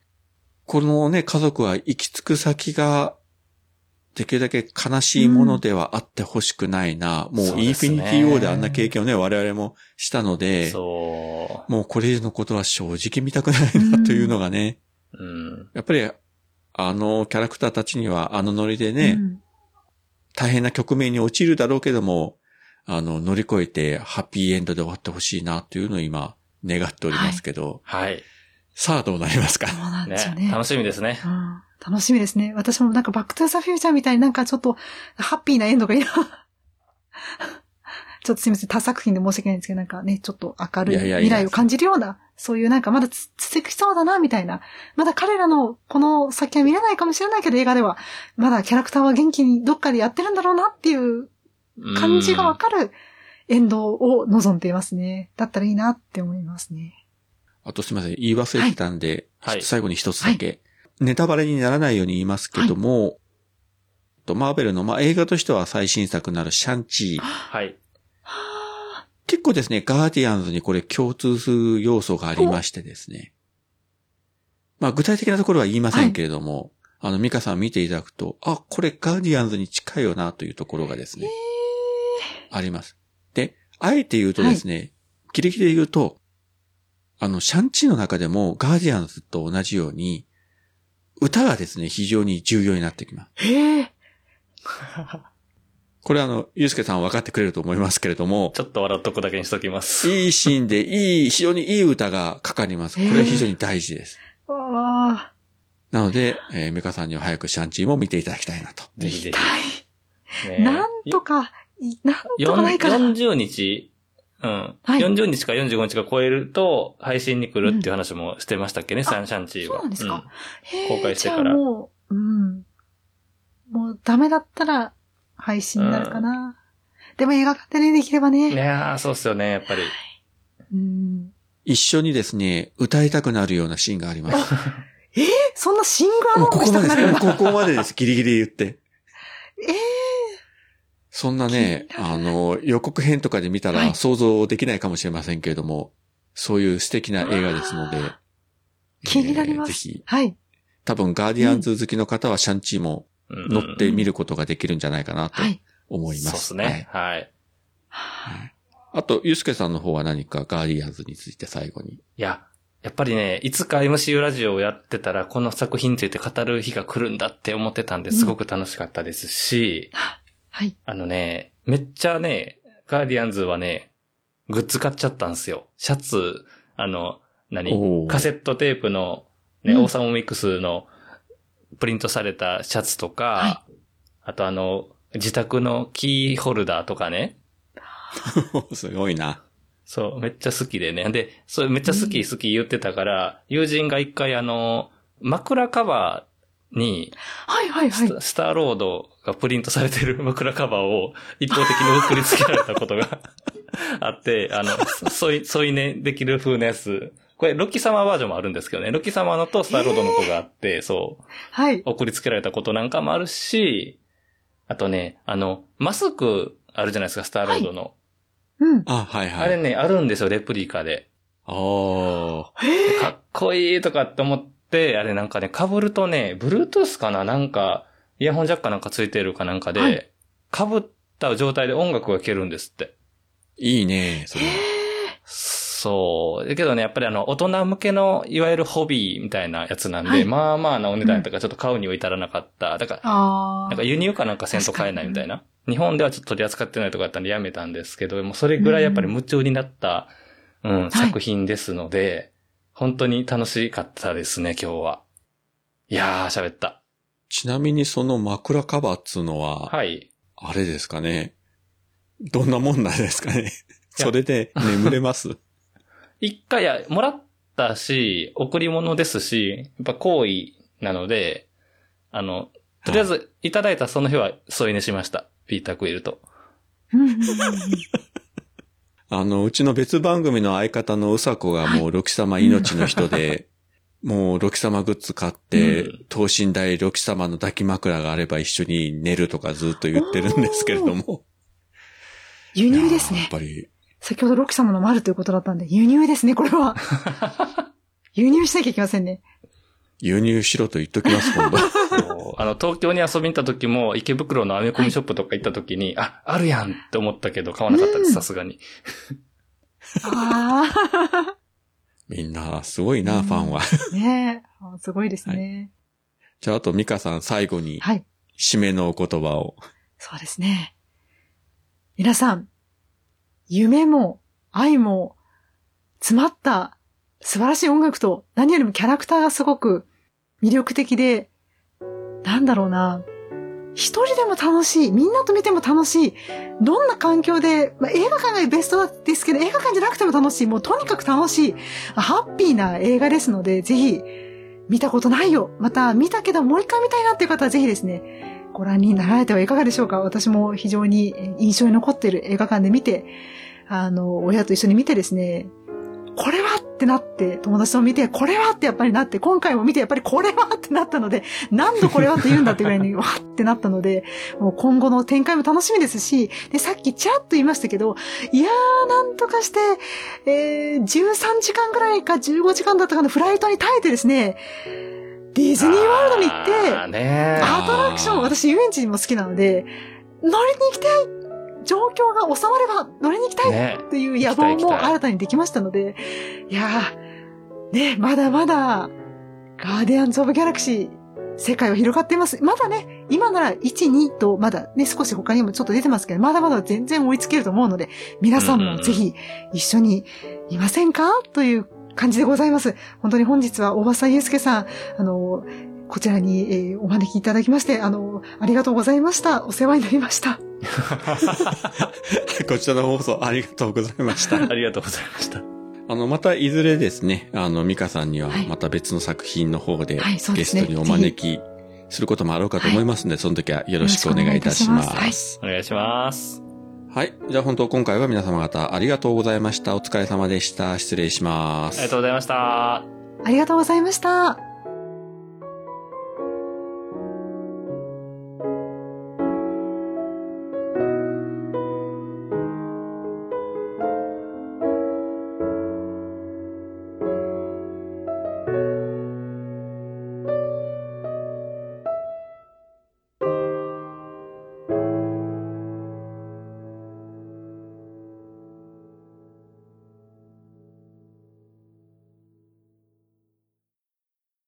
このね、家族は行き着く先が、できるだけ悲しいものではあってほしくないな。ううですねインフィニティウォーであんな経験をね、我々もしたので、そもうこれ以上のことは正直見たくないなというのがね、う。うん。やっぱり、あのキャラクターたちにはあのノリでね、うん大変な局面に陥るだろうけども、あの、乗り越えてハッピーエンドで終わってほしいなというのを今、願っておりますけど、はい。さあどうなりますか？そうなんですよね。ね。楽しみですね。うん楽しみですね。私もなんかバックトゥーザフューチャーみたいになんかちょっとハッピーなエンドがいいな。[LAUGHS] ちょっとすみません。他作品で申し訳ないんですけど、なんかね、ちょっと明るい未来を感じるような、そういうなんかまだつ続きそうだな、みたいな。まだ彼らのこの先は見れないかもしれないけど、映画では、まだキャラクターは元気にどっかでやってるんだろうなっていう感じがわかるエンドを望んでいますね。だったらいいなって思いますね。あとすみません、言い忘れてたんで、はい最後に一つだけ、ネタバレにならないように言いますけども、とマーベルの、まあ、映画としては最新作になるシャンチー。はい。結構ですね、ガーディアンズにこれ共通する要素がありましてですね。まあ具体的なところは言いませんけれども、あの、ミカさん見ていただくと、あ、これガーディアンズに近いよなというところがですね、あります。で、あえて言うとですね、ギリギリで言うと、あの、シャンチーの中でもガーディアンズと同じように、歌がですね、非常に重要になってきます。へえ。[LAUGHS] これあの、ゆうすけさんは分かってくれると思いますけれども、ちょっと笑っとくだけにしときます。いいシーンで、いい、非常にいい歌がかかります。これは非常に大事です。わあ、なので、えー、メカさんには早くシャンチーも見ていただきたいなと。ぜひぜ痛ひ。い。なんとか、いなんとかないかな。40日、うん。はい40日か45日か超えると配信に来るっていう話もしてましたっけね、サンシャンチーは。そうなんですかへえ公開してからもう、うん。もうダメだったら配信になるかな。でも映画館でね、できればうん。いね。やー、そうっすよね、やっぱり。うん。一緒にですね、歌いたくなるようなシーンがあります。そんなシングルもうこしたこまでです。ここまでです。ギリギリ言って。ええそんなね、あの、予告編とかで見たはいら想像できないかもしれませんけれども、そういう素敵な映画ですので、気になります。えーぜひ、はい。多分ガーディアンズ好きの方はシャンチーもうん乗って見ることができるんじゃないかなとはい。思います。そうっすね。はい。あと、ゆうすけさんの方は何かガーディアンズについて最後に。いや、やっぱりね、いつか MCU ラジオをやってたら、この作品について語る日が来るんだって思ってたんで、すごく楽しかったですし、はい。あのね、めっちゃね、ガーディアンズはね、グッズ買っちゃったんですよ。シャツ、あの、何カセットテープの、ね、うんオーサムミックスのプリントされたシャツとか、はあとあの、自宅のキーホルダーとかね。[LAUGHS] すごいな。そう、めっちゃ好きでね。で、それめっちゃ好き好き言ってたから、友人が一回あの、枕カバーにはいはいはい。スターロードがプリントされてる [LAUGHS] 枕カバーを一方的に送りつけられたことが [LAUGHS] あって、あの、[LAUGHS] 添い、添い寝できる風なやつ。これ、ロッキー様バージョンもあるんですけどね。ロッキー様のとスターロードの子があって、そう、はい。送りつけられたことなんかもあるし、あとね、あの、マスクあるじゃないですか、スターロードの。うん。あ、はいはい。あれね、あるんですよ、レプリカで。あーへえ。かっこいいとかって思って、あれなんかね、被るとね、Bluetooth かななんか、イヤホンジャックかなんかついてるかなんかはで、被った状態で音楽が聴けるんですって。いいね、それ。そう。だけどね、やっぱりあの、大人向けの、いわゆるホビーみたいなやつなんで、はいまあまあなお値段とかちょっと買うには至らなかった。だから、あなんか輸入かなんかせんと買えないみたいな。日本ではちょっと取り扱ってないとかだったんでやめたんですけど、もうそれぐらいやっぱり夢中になった、うん、作品ですので、本当に楽しかったですね、今日は。いやー、喋った。ちなみにその枕カバーっつうのは、はい。あれですかね。どんなもんなんですかね。それで眠れます？[LAUGHS] 一回や、もらったし、贈り物ですし、やっぱ好意なので、あの、とりあえず、いただいたその日は添い寝しました。ピーター・クイルと。[LAUGHS] あの、うちの別番組の相方のうさこがもうロキ様命の人で、[LAUGHS] もうロキ様グッズ買って、うん等身大ロキ様の抱き枕があれば一緒に寝るとかずっと言ってるんですけれども。輸入ですねいややっ。ぱり、先ほどロキ様のもあるということだったんで、輸入ですね、これは。[LAUGHS] 輸入しなきゃいけませんね。輸入しろと言っときます、今度。[LAUGHS] あの、東京に遊びに行った時も、池袋のアメコミショップとか行った時に、あ、あるやんって思ったけど、買わなかったです、うんさすがに。あみんな、すごいな、うんファンは。あ。ねすごいですね。じゃあ、あと、ミカさん、最後に、はい。締めのお言葉を。そうですね。皆さん、夢も愛も詰まった素晴らしい音楽と何よりもキャラクターがすごく魅力的で、なんだろうな。一人でも楽しい。みんなと見ても楽しい。どんな環境で、まあ、映画館がベストですけど、映画館じゃなくても楽しい。もうとにかく楽しい。ハッピーな映画ですので、ぜひ、見たことないよ。また、見たけどもう一回見たいなっていう方はぜひですね、ご覧になられてはいかがでしょうか私も非常に印象に残っている映画館で見て、あの、親と一緒に見てですね、これはってなって、友達と見て、これはってやっぱりなって、今回も見て、やっぱりこれはってなったので、何度これはって言うんだってぐらいに、[LAUGHS] わってなったので、もう今後の展開も楽しみですし、で、さっきちらっと言いましたけど、いやー、なんとかして、えー、13時間ぐらいか15時間だったかのフライトに耐えてですね、ディズニーワールドに行って、アトラクション、私遊園地も好きなので、乗りに行きたい状況が収まれば乗りに行きたいねっていう野望も新たにできましたので、いやー、ね、まだまだ、ガーディアンズ・オブ・ギャラクシー、世界は広がっています。まだね、今なら1、2と、まだね、少し他にもちょっと出てますけど、まだまだ全然追いつけると思うので、皆さんもぜひ一緒にいませんか？という感じでございます。本当に本日は大場さん、ゆうすけさん、あの、こちらに、えーお招きいただきまして、あの、ありがとうございました。お世話になりました。[LAUGHS] こちらの放送ありがとうございました。ありがとうございました。あの、またいずれですね、あの、ミカさんにははいまた別の作品の方ではいゲストにお招きすることもあろうかと思いますので、その時はよろしくお願いいたします。お願いします。はい。じゃあ本当今回は皆様方ありがとうございました。お疲れ様でした。失礼します。ありがとうございました。ありがとうございました。